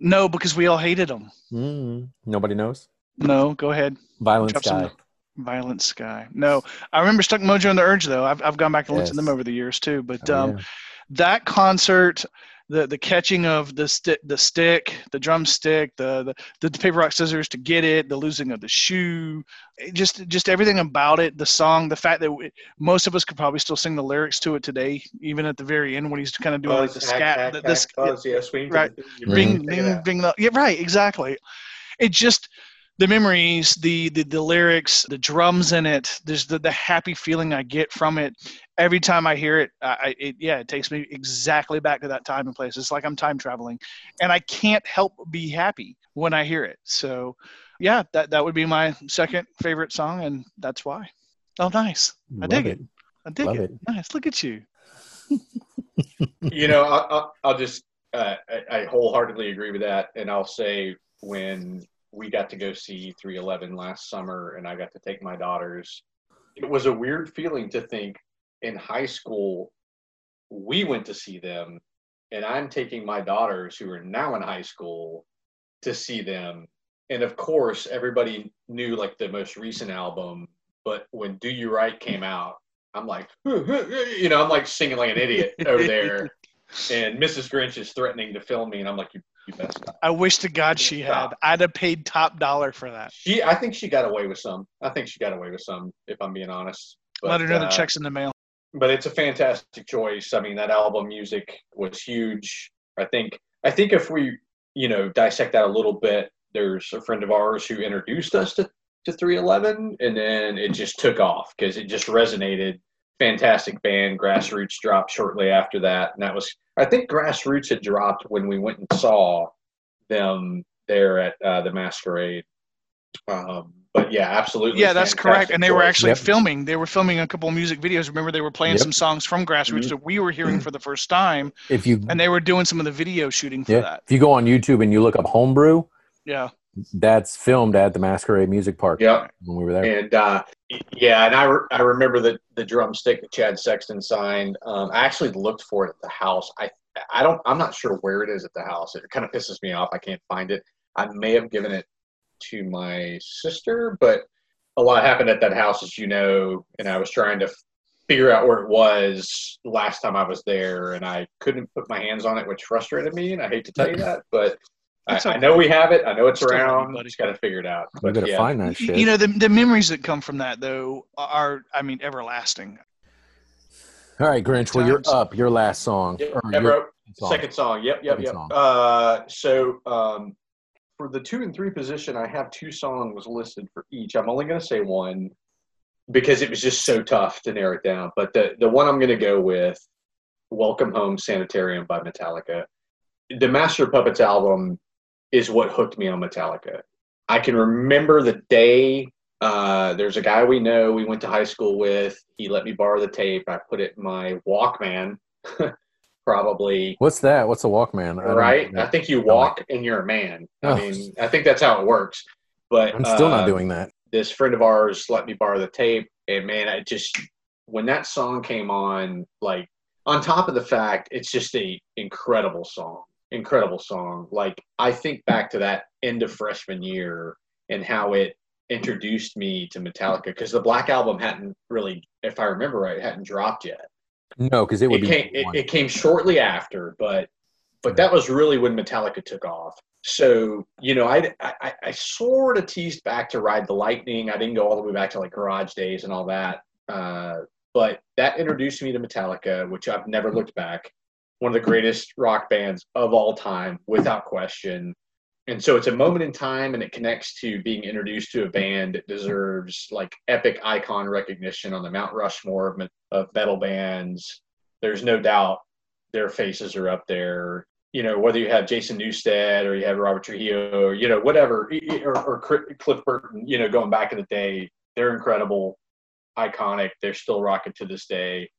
No, because we all hated them. Mm, nobody knows. No, go ahead. Violent Drop Sky. Violent Sky. No, I remember Stuck Mojo and the Urge though. I've I've gone back and listened to Yes. them over the years too. But Oh, um, yeah. that concert, the the catching of the stick, the stick, the drumstick, the, the the paper rock scissors to get it, the losing of the shoe, eh, just just everything about it. The song, the fact that we, most of us could probably still sing the lyrics to it today, even at the very end when he's kind of doing like the Buzz, hack, scat, hack, the, hack, the sk- buzz, yeah, swing right. the- you bing bing bing. Yeah, right, exactly. It just the memories, the, the the lyrics, the drums in it. There's the the happy feeling I get from it every time I hear it. I, I it yeah, it takes me exactly back to that time and place. It's like I'm time traveling, and I can't help be happy when I hear it. So, yeah, that that would be my second favorite song, and that's why. Oh, nice. I dig Love it. I dig Love it. it. Nice. Look at you. you know, I, I, I'll just, uh, I, I wholeheartedly agree with that. And I'll say when we got to go see 311 last summer and I got to take my daughters, it was a weird feeling to think in high school, we went to see them and I'm taking my daughters who are now in high school to see them. And of course, everybody knew like the most recent album, but when Do You Right came out, I'm like, you know, I'm like singing like an idiot over there. And Mrs. Grinch is threatening to film me, and I'm like, you, you best stop. I wish to God she had. I'd have paid top dollar for that. She, I think she got away with some. I think she got away with some, if I'm being honest. But, Let her know the uh, checks in the mail. but it's a fantastic choice. I mean, that album music was huge. I think I think if we, you know, dissect that a little bit, there's a friend of ours who introduced us to, to 311, and then it just took off because it just resonated. Fantastic band. Grassroots dropped shortly after that, and that was I think Grassroots had dropped when we went and saw them there at uh, the Masquerade. Um, but yeah, absolutely. Yeah, that's correct. And they were actually Yep. filming. They were filming a couple of music videos. Remember, they were playing Yep. some songs from Grassroots Mhm. that we were hearing for the first time, If you and they were doing some of the video shooting for yeah, that. if you go on YouTube and you look up Homebrew, Yeah. that's filmed at the Masquerade Music Park Yeah, when we were there. And uh, yeah, and I, re- I remember the the drumstick that Chad Sexton signed. Um, I actually looked for it at the house. I I don't I'm not sure where it is at the house. It kind of pisses me off. I can't find it. I may have given it to my sister, but a lot happened at that house, as you know, and I was trying to figure out where it was last time I was there, and I couldn't put my hands on it, which frustrated me. And I hate to tell you that, but. I, It's I know we have it. I know it's Still around. buddy. Just got to figure it out. We But gotta yeah. find that shit. You know, the, the memories that come from that, though, are, I mean, everlasting. All right, Grinch. Well, you're up. Your last song. Yep, or your song. Second song. Yep, yep, Second yep. song. Uh, so um, for the two and three position, I have two songs listed for each. I'm only going to say one because it was just so tough to narrow it down. But the the one I'm going to go with, "Welcome Home Sanitarium" by Metallica. The Master Puppets album is what hooked me on Metallica. I can remember the day. Uh, there's a guy we know we went to high school with. He let me borrow the tape. I put it in my Walkman. Probably What's that? What's a Walkman? I right? I think you walk and you're a man. Oh. I mean, I think that's how it works. But I'm still not uh, doing that. This friend of ours let me borrow the tape, and man, I just when that song came on, like on top of the fact, it's just a incredible song, incredible song. Like I think back to that end of freshman year and how it introduced me to Metallica because the Black Album hadn't really, if I remember right, hadn't dropped yet. No, because it would it be came it, it came shortly after but but that was really when metallica took off. So you know i i, I sort of teased back to ride the lightning. I didn't go all the way back to like garage days and all that uh, but that introduced me to metallica which i've never looked back one of the greatest rock bands of all time without question. And so it's a moment in time and it connects to being introduced to a band that deserves like epic icon recognition on the mount rushmore of, metal bands. There's no doubt their faces are up there. You know whether you have jason newsted or you have robert trujillo or you know whatever or, or cliff burton you know going back in the day they're incredible iconic they're still rocking to this day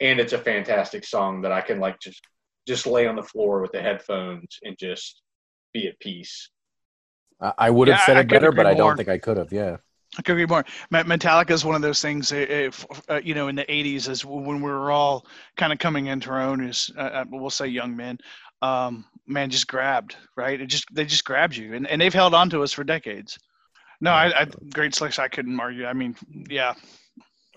and it's a fantastic song that i can like just just lay on the floor with the headphones and just be at peace I, I would have Yeah, said I it could better, agree but I don't think I could have. Yeah. I could agree more. Metallica is one of those things, uh, if, uh, you know, in the 80s, as when we were all kind of coming into our own as, uh, uh, we'll say young men, um, man, just grabbed, right? It just, they just grabbed you and, and they've held on to us for decades. No, I, I great selection. I couldn't argue. I mean, yeah,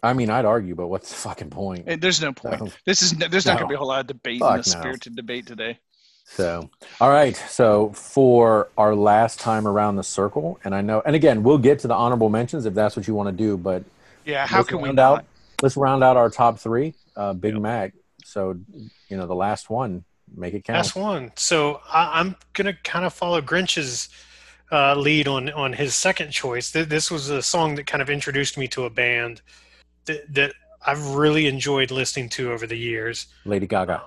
I mean, I'd argue, but what's the fucking point? it- there's no point. No. This is, there's not going to be a whole lot of debate in Fuck the no. spirited debate today. So, all right. So for our last time around the circle, and I know, and again, we'll get to the honorable mentions if that's what you want to do, but Yeah. How let's can we round not? out? Let's round out our top three. Uh, Big Yep. Mac. So, you know, the last one, make it count. Last one. So I, I'm gonna kind of follow Grinch's uh, lead on on his second choice. Th- This was a song that kind of introduced me to a band that, that I've really enjoyed listening to over the years. Lady Gaga.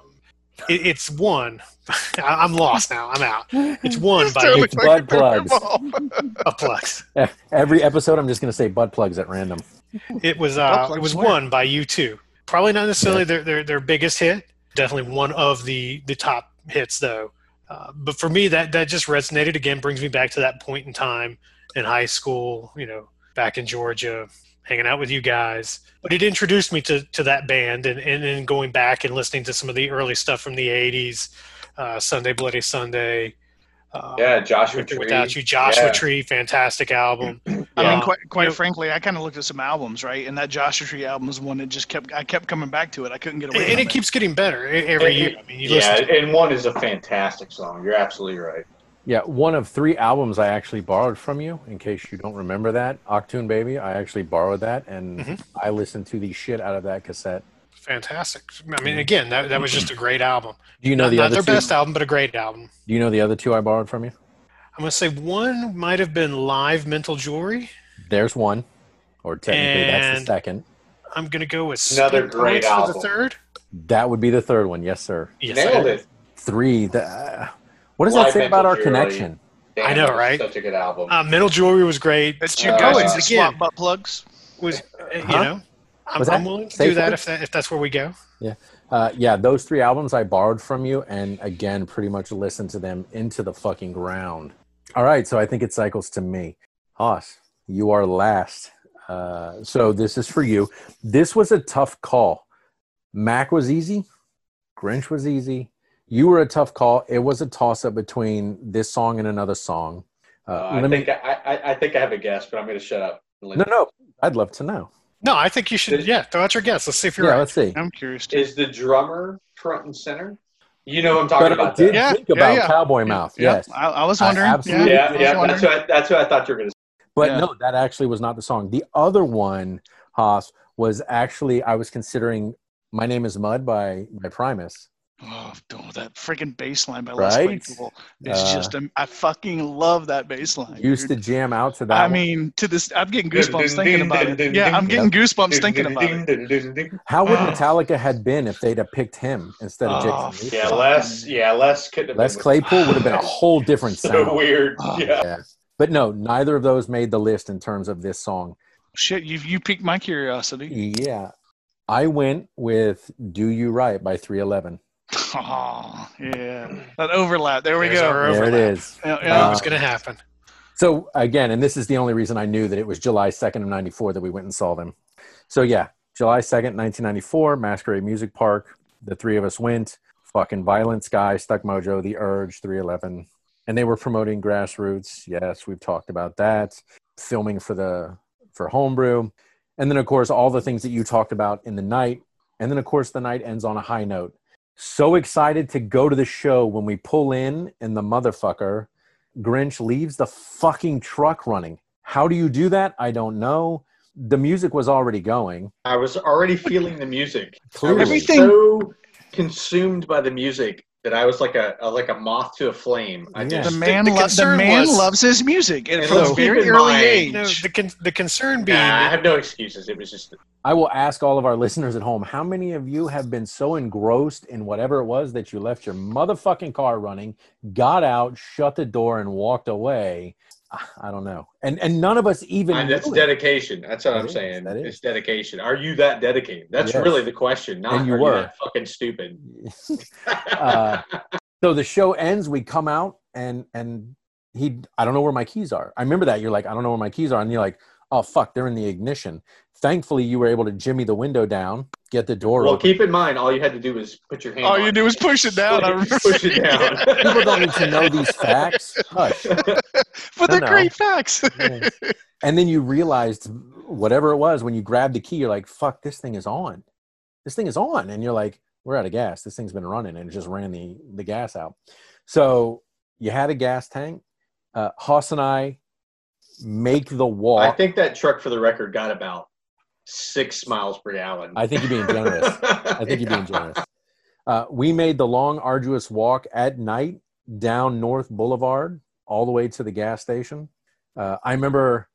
It, it's one. I- I'm lost now. I'm out. It's one by Totally It's butt fucking plugs. terrible. a Plex. Every episode, I'm just going to say butt plugs at random. It was Butt uh, it was where? one by U two. Probably not necessarily their, their their biggest hit. Definitely one of the the top hits though. Uh, but for me, that that just resonated again. Brings me back to that point in time in high school. You know, back in Georgia, hanging out with you guys. But it introduced me to to that band, and and then going back and listening to some of the early stuff from the '80s, uh, Sunday Bloody Sunday. Uh, yeah joshua Tree. Without You, Joshua Yeah. Tree, fantastic album. I Yeah. mean, quite, quite You know- frankly, I kind of looked at some albums, right? And that Joshua Tree album is one that just kept, I kept coming back to it. I couldn't get away and from it keeps getting better every It- year. I mean, you yeah listen to and one is a fantastic song you're absolutely right Yeah, one of three albums I actually borrowed from you. In case you don't remember that, Achtung Baby, I actually borrowed that, and Mhm. I listened to the shit out of that cassette. fantastic. I mean, again, that, that was just a great album. Do you know not the not other their two? best album, but a great album. Do you know the other two I borrowed from you? I'm gonna say one might have been Live Mental Jewelry. There's one, or technically that's the And- second. I'm gonna go with Another Skin great Points for album. the third. That would be the third one. Yes, sir. Yes, nailed it Three. The, uh, what does Live that say about our Jewelry. connection? Damn, I know, that was right? Such a good album. Uh, Mental Jewelry was great. It's Uh, you going uh, to again. swap butt plugs. Was uh, you Huh? know, I'm, I'm willing to do that if that if that's where we go. Yeah, uh, yeah, those three albums I borrowed from you, and again, pretty much listened to them into the fucking ground. All right, so I think it cycles to me. Hoss, you are last. Uh, so this is for you. This was a tough call. Mac was easy. Grinch was easy. You were a tough call. It was a toss up between this song and another song. Uh, Uh, I me- think I, I, I think I have a guess, but I'm going to shut up. no, no, I'd love to know. No, I think you should. Did- Yeah, throw out your guess. Let's see if you're Yeah, right. let's see. I'm curious. Too. Is the drummer front and center? You know what I'm talking But I about. did though. Yeah, think yeah, about yeah. Cowboy Mouth. Yeah, Yes. I, I was I wondering. absolutely- yeah, Yeah, I was that's wondering. what, I, that's what I thought you were going to say. But Yeah. no, that actually was not the song. The other one, Hoss, was actually I was considering "My Name Is Mud" by by Primus. Oh, that freaking bass line by Les Right? Claypool is Uh, just. A, I fucking love that bass line. Used dude. to jam out to that. I one. mean, to this, I'm getting goosebumps thinking about it. Yeah, I'm getting goosebumps thinking about it. how would Oh. Metallica had been if they'd have picked him instead of Oh, Jason? Yeah, Newsted? Les. Yeah, Les couldn't have. Les been Claypool would have been a whole different so sound. weird. Oh. yeah. Yeah. But no, neither of those made the list in terms of this song. Shit, you you piqued my curiosity. Yeah. I went with Do You Right by 311. Oh, yeah, that overlap. There we There's go. There it overlap. is. Yeah, Knew yeah. it was uh, going to happen. So again, and this is the only reason I knew that it was July 2nd of 94 that we went and saw them. So yeah, July 2nd, 1994, Masquerade Music Park. The three of us went. Fucking Violent Sky, Stuck Mojo, The Urge, 311. And they were promoting grassroots. Yes, we've talked about that. Filming for the for homebrew. And then of course all the things that you talked about in the night. And then of course the night ends on a high note. So excited to go to the show when we pull in and the motherfucker Grinch leaves the fucking truck running. How do you do that? I don't know. The music was already going. I was already feeling the music. Clearly. Everything- so consumed by the music that I was like a, a like a moth to a flame. I Yeah. The just man, the lo- the man was- loves his music, and And from a very early mind- age. No, the con- the concern being Nah, I have no excuses. It was just I will ask all of our listeners at home how many of you have been so engrossed in whatever it was that you left your motherfucking car running, got out, shut the door, and walked away? I don't know. And and none of us even. I, that's dedication. That's what That I'm is, saying. that is. It's dedication. Are you that dedicated? That's Yes. really the question. Not And you are were. you that fucking stupid. Uh, so the show ends. We come out, and and he. I don't know where my keys are. I remember that. You're like, I don't know where my keys are, and you're like, oh fuck, they're in the ignition. Thankfully, you were able to jimmy the window down, get the door well, open. keep in mind, all you had to do was put your hand. All on you do is push it down. I push it down. People don't need to know these facts. Hush. but they're No, no. great facts. Yeah. And then you realized whatever it was when you grabbed the key, you're like, fuck, this thing is on. This thing is on. And you're like, we're out of gas. This thing's been running and it just ran the, the gas out. So you had a gas tank. Uh, Hoss and I make the walk. I think that truck, for the record, got about six miles per gallon. I think you're being generous. I think you're being generous. Uh, we made the long, arduous walk at night down North Boulevard all the way to the gas station. Uh, I remember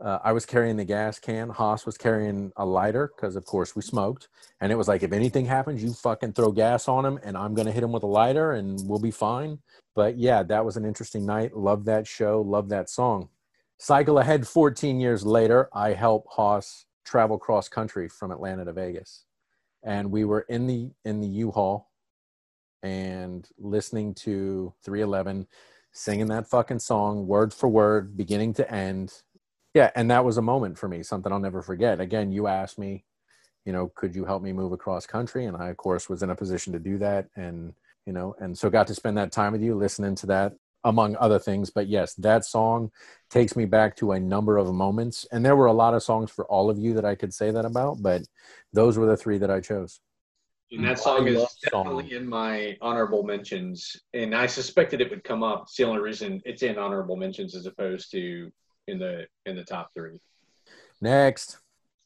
uh, I was carrying the gas can. Hoss was carrying a lighter because, of course, we smoked. And it was like, if anything happens, you fucking throw gas on him, and I'm going to hit him with a lighter, and we'll be fine. But yeah, that was an interesting night. Love that show. Love that song. Cycle ahead 14 years later, I help Hoss travel cross country from Atlanta to Vegas. And we were in the in the U-Haul and listening to 311 singing that fucking song word for word beginning to end. Yeah, and that was a moment for me, something I'll never forget. Again, you asked me, you know, could you help me move across country and I of course was in a position to do that and you know, and so got to spend that time with you listening to that among other things. But yes, that song takes me back to a number of moments. And there were a lot of songs for all of you that I could say that about, but those were the three that I chose. And that song is definitely song. in my honorable mentions. And I suspected it would come up. It's the only reason it's in honorable mentions as opposed to in the in the top three. Next.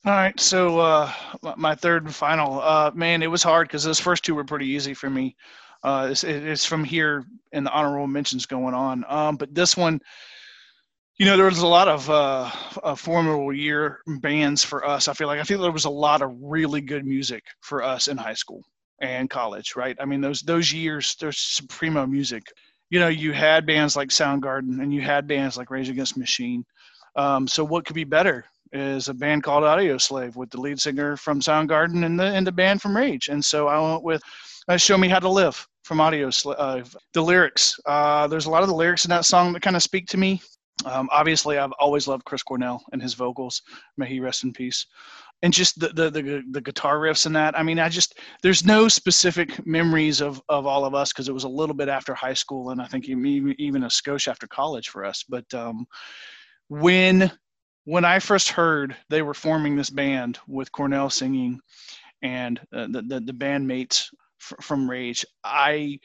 All right, so uh, my- my third and final. Uh, man, it was hard because those first two were pretty easy for me. Uh, it's, it's from here and the honorable mentions going on. Um, but this one, you know, there was a lot of uh, uh, formidable year bands for us. I feel like I feel there was a lot of really good music for us in high school and college, right? I mean, those those years, there's supremo music. you know, you had bands like Soundgarden and you had bands like Rage Against Machine. Um, so what could be better is a band called Audioslave with the lead singer from Soundgarden and the and the band from Rage. And so I went with uh, "Show Me How to Live" from Audioslave. The lyrics, uh, there's a lot of the lyrics in that song that kind of speak to me. Um, obviously, I've always loved Chris Cornell and his vocals. May he rest in peace. And just the, the the the guitar riffs in that. I mean, I just there's no specific memories of of all of us because it was a little bit after high school and I think even even a skosh after college for us. But um, when when I first heard they were forming this band with Cornell singing and uh, the, the the bandmates f- from Rage, I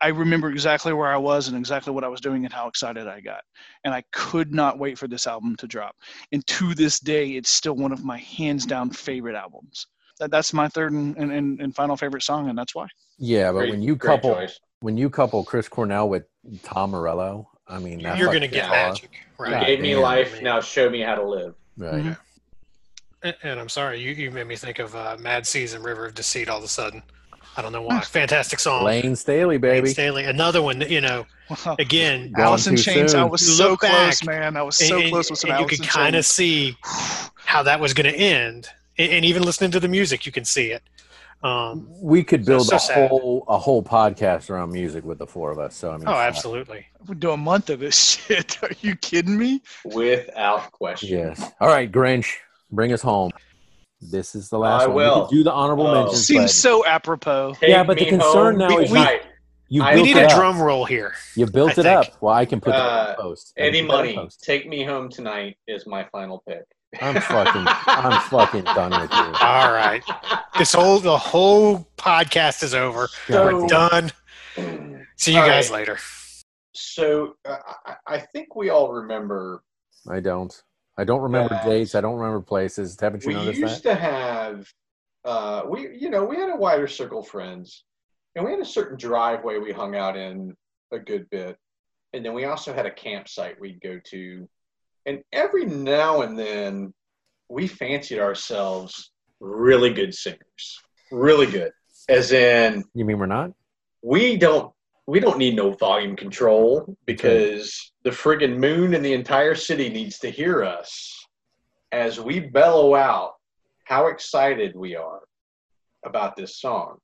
I remember exactly where I was and exactly what I was doing and how excited I got. And I could not wait for this album to drop. And to this day, it's still one of my hands down favorite albums. That, that's my third and, and, and final favorite song, and that's why. Yeah, but Great- when you couple when you couple Chris Cornell with Tom Morello, I mean, that's You're like gonna get the- magic, You right? God gave me damn, life. Now show me how to live. Right. Mhm. And, and I'm sorry, you, you made me think of uh, Mad Season, River of Deceit. All of a sudden, I don't know why. Fantastic song. Layne Staley, baby. Layne baby. Staley, another one. that, You know, again, Allison Alice in too Chains, I was so close, man. I was so and, close with some and you could kind of see how that was going to end, and, and even listening to the music, you can see it. Um, We could build so a sad. whole a whole podcast around music with the four of us. So I mean, oh, fuck. absolutely. We do a month of this shit. Are you kidding me? Without question. Yes. All right, Grinch, bring us home. This is the last I one. will. We could do the honorable Oh. mentions. Seems but so apropos. Take Yeah, but the concern home now is tonight. you We need a drum roll here. You built I it think. up. Well, I can put that Uh, in the post. I can Eddie put that in Money, post. take me home tonight is my final pick. I'm fucking. I'm fucking done with you. All right, this whole the whole podcast is over. So- We're done. See you guys right. later. So uh, I, I think we all remember I don't. I don't remember Uh, dates. I don't remember places. Haven't you noticed that? we used to have uh, we you know we had a wider circle of friends and we had a certain driveway we hung out in a good bit and then we also had a campsite we'd go to and every now and then we fancied ourselves really good singers really good as in You mean we're not? we don't we don't need no volume control because the friggin' moon and the entire city needs to hear us as we bellow out how excited we are about this song.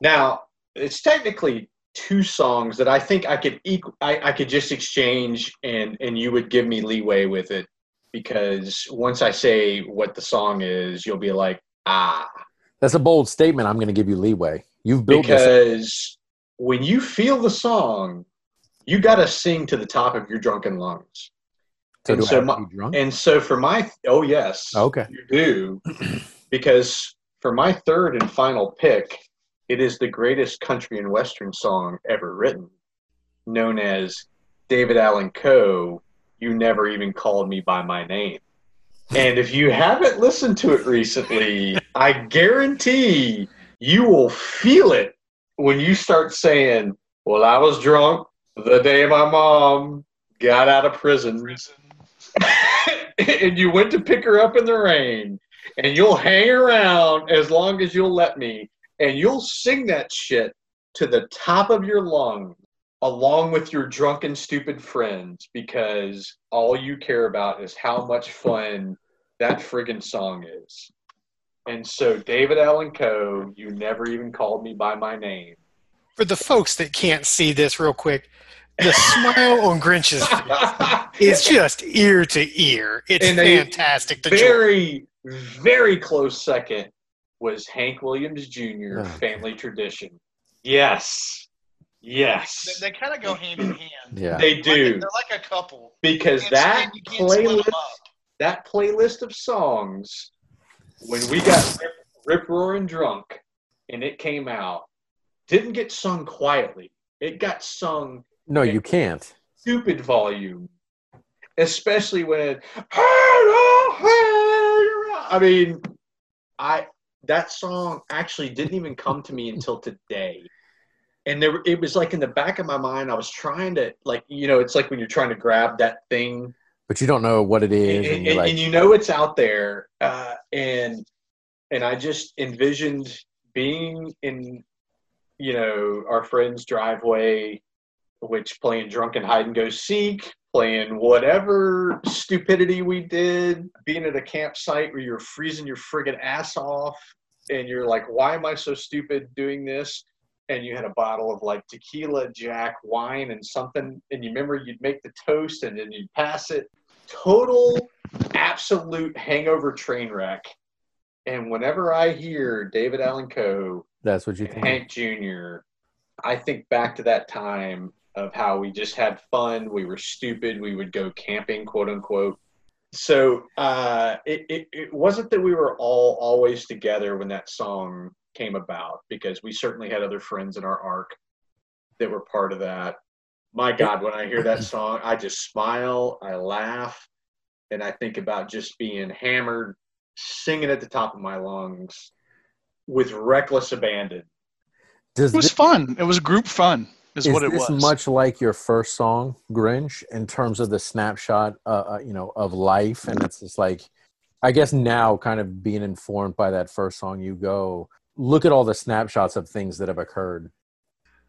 Now, it's technically two songs that I think I could equ- I, I could just exchange and and you would give me leeway with it because once I say what the song is, you'll be like, ah, That's a bold statement. I'm going to give you leeway. You've built this. because when you feel the song, you got to sing to the top of your drunken lungs. So and so my-? And so for my oh yes, Okay. you do, because for my third and final pick, it is the greatest country and western song ever written, known as David Allan Coe. You never even called me by my name. And if you haven't listened to it recently, I guarantee you will feel it when you start saying, Well, I was drunk the day my mom got out of prison. and you went to pick her up in the rain. And you'll hang around as long as you'll let me. And you'll sing that shit to the top of your lungs along with your drunken, stupid friends because all you care about is how much fun that friggin' song is. And so, David Allan Coe, you never even called me by my name. For the folks that can't see this, real quick, the smile on Grinch's face is just ear to ear. It's And fantastic. The joy. very, very close second was Hank Williams Jr. Oh. Family Tradition. Yes. Yes. They, kind of go hand in hand. Yeah. They do. They're like a couple. Because that playlist that playlist of songs when we got rip, rip roaring drunk and it came out didn't get sung quietly. It got sung No, you can't. stupid volume, especially when oh, oh. I mean, I that song actually didn't even come to me until today. And there, it was like in the back of my mind. I was trying to, like, you know, it's like when you're trying to grab that thing But you don't know what it is. and, And, and, like, and you know it's out there uh, and and i just envisioned being in you know our friend's driveway which playing drunken hide and go seek, playing whatever stupidity we did, being at a campsite where you're freezing your friggin' ass off, and you're like, why am I so stupid doing this? And you had a bottle of like tequila, Jack, wine, and something, and you remember you'd make the toast and then you'd pass it. Total, absolute hangover train wreck. And whenever I hear David Allan Coe That's what you think. Hank Jr., I think back to that time of how we just had fun. We were stupid. We would go camping, quote unquote. So uh, it, it, it wasn't that we were all always together when that song came about, because we certainly had other friends in our arc that were part of that. My God, when I hear that song, I just smile, I laugh, and I think about just being hammered, singing at the top of my lungs with reckless abandon. Does It was this, fun. It was group fun, is, is what it this was. much like your first song, Grinch, in terms of the snapshot, uh, uh, you know, of life? And it's just like, I guess now, kind of being informed by that first song, you go look at all the snapshots of things that have occurred.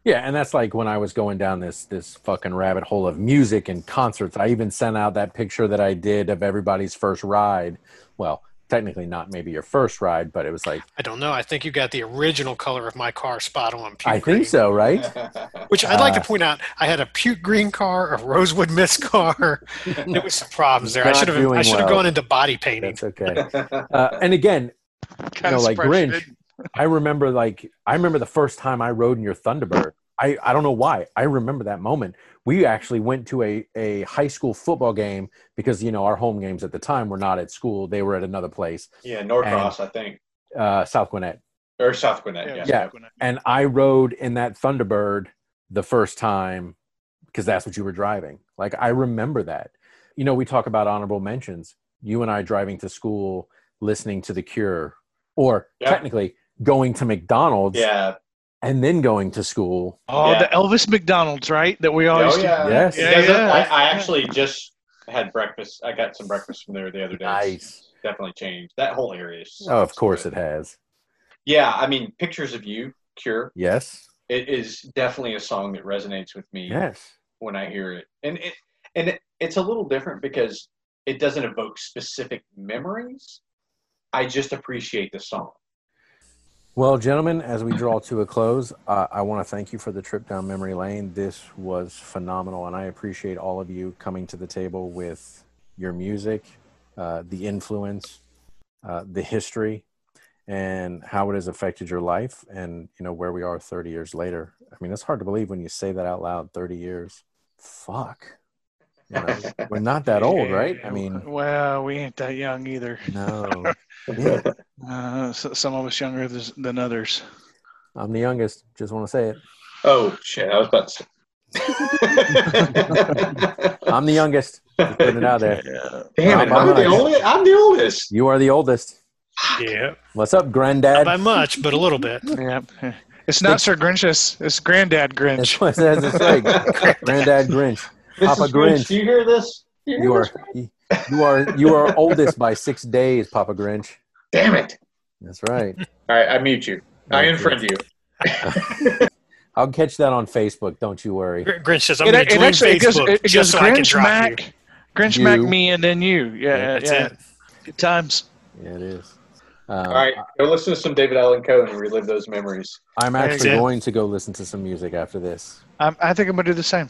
Yeah, and that's like when I was going down this this fucking rabbit hole of music and concerts. I even sent out that picture that I did of everybody's first ride. Well, technically not maybe your first ride, but it was like I don't know. I think you got the original color of my car spot on. Puke I green, think so, right? Which I'd like to Uh, point out, I had a puke green car, a rosewood mist car. there was some problems there. I should have. I should have well. gone into body painting. That's okay. Uh, and again, Kind know, of like spreadsheet. Grinch. I remember like I remember the first time I rode in your Thunderbird. I, I don't know why. I remember that moment. We actually went to a, a high school football game because you know our home games at the time were not at school; they were at another place, yeah, Norcross, I think, uh, South Gwinnett. or South Gwinnett. Yeah. Yeah. And I rode in that Thunderbird the first time because that's what you were driving. Like I remember that. You know, we talk about honorable mentions. You and I driving to school, listening to The Cure, or Yeah. technically going to McDonald's Yeah. and then going to school. Oh, Yeah. the Elvis McDonald's, right? That we oh, always Oh, yeah. do. Yes. Yeah, Because yeah. I, I actually just had breakfast. I got some breakfast from there the other day. Nice. Definitely changed. That whole area is. Oh, of course it has. Yeah, I mean, pictures of you, Cure. Yes. It is definitely a song that resonates with me Yes. when I hear it, and it and it, it's a little different because it doesn't evoke specific memories. I just appreciate the song. Well, gentlemen, as we draw to a close, uh, I want to thank you for the trip down memory lane. This was phenomenal, and I appreciate all of you coming to the table with your music, uh, the influence, uh, the history, and how it has affected your life, and you know where we are 30 years later. I mean, it's hard to believe when you say that out loud. 30 years, fuck. You know, we're not that old, right? I mean, well, we ain't that young either. no. Yeah, Uh, so, some of us younger th- than others. I'm the youngest. Just want to say it. Oh shit! I was about to. Say. I'm the youngest. Just putting it out there. Yeah. Damn it! Not by I'm the only. I'm the oldest. You are the oldest. Yeah, What's up, not granddad? by much, but a little bit. yeah. It's not Sir Grinch. It's, it's Granddad That's Grinch. what it says. It's like granddad Grinch. Papa Mrs. Grinch. Do you hear this? Do you, hear You are this? you are you are oldest by six days, Papa Grinch. Damn it! That's right. All right, I mute you. I Thank you. unfriend you. I'll catch that on Facebook. Don't you worry. Grinch says, "I'm going to it join actually it goes, Facebook it goes just so I can Grinch drop Mac, you." Grinch You. Mac, me, and then you. Yeah, Yeah, That's yeah. it. Good times. Yeah, it is. Um, All right, go listen to some David Allan Coe and relive those memories. I'm actually it. going to go listen to some music after this. I'm, I think I'm gonna do the same.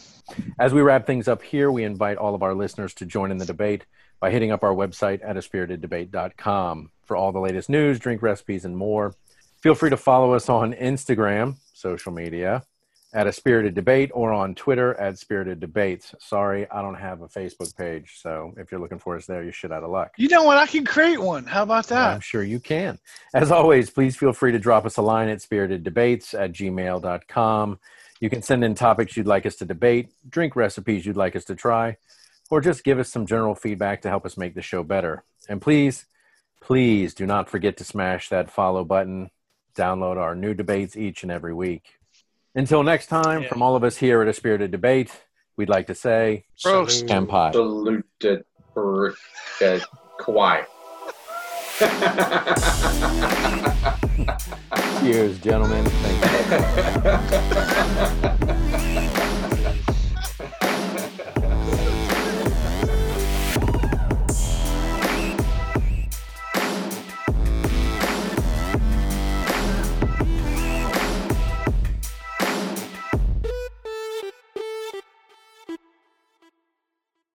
As we wrap things up here, we invite all of our listeners to join in the debate by hitting up our website at aspiriteddebate.com for all the latest news, drink recipes, and more. Feel free to follow us on Instagram, social media, at a spirited debate, or on Twitter at spirited debates. Sorry, I don't have a Facebook page, so if you're looking for us there, you're shit out of luck. You know what? I can create one. How about that? I'm sure you can. As always, please feel free to drop us a line at spiriteddebates at gmail.com. You can send in topics you'd like us to debate, drink recipes you'd like us to try, or just give us some general feedback to help us make the show better. And please, please do not forget to smash that follow button. Download our new debates each and every week. Until next time, Yeah. from all of us here at A Spirited Debate, we'd like to say, Roast. Salute. Campai. Salute for uh, Kawhi. Cheers, gentlemen. Thank you.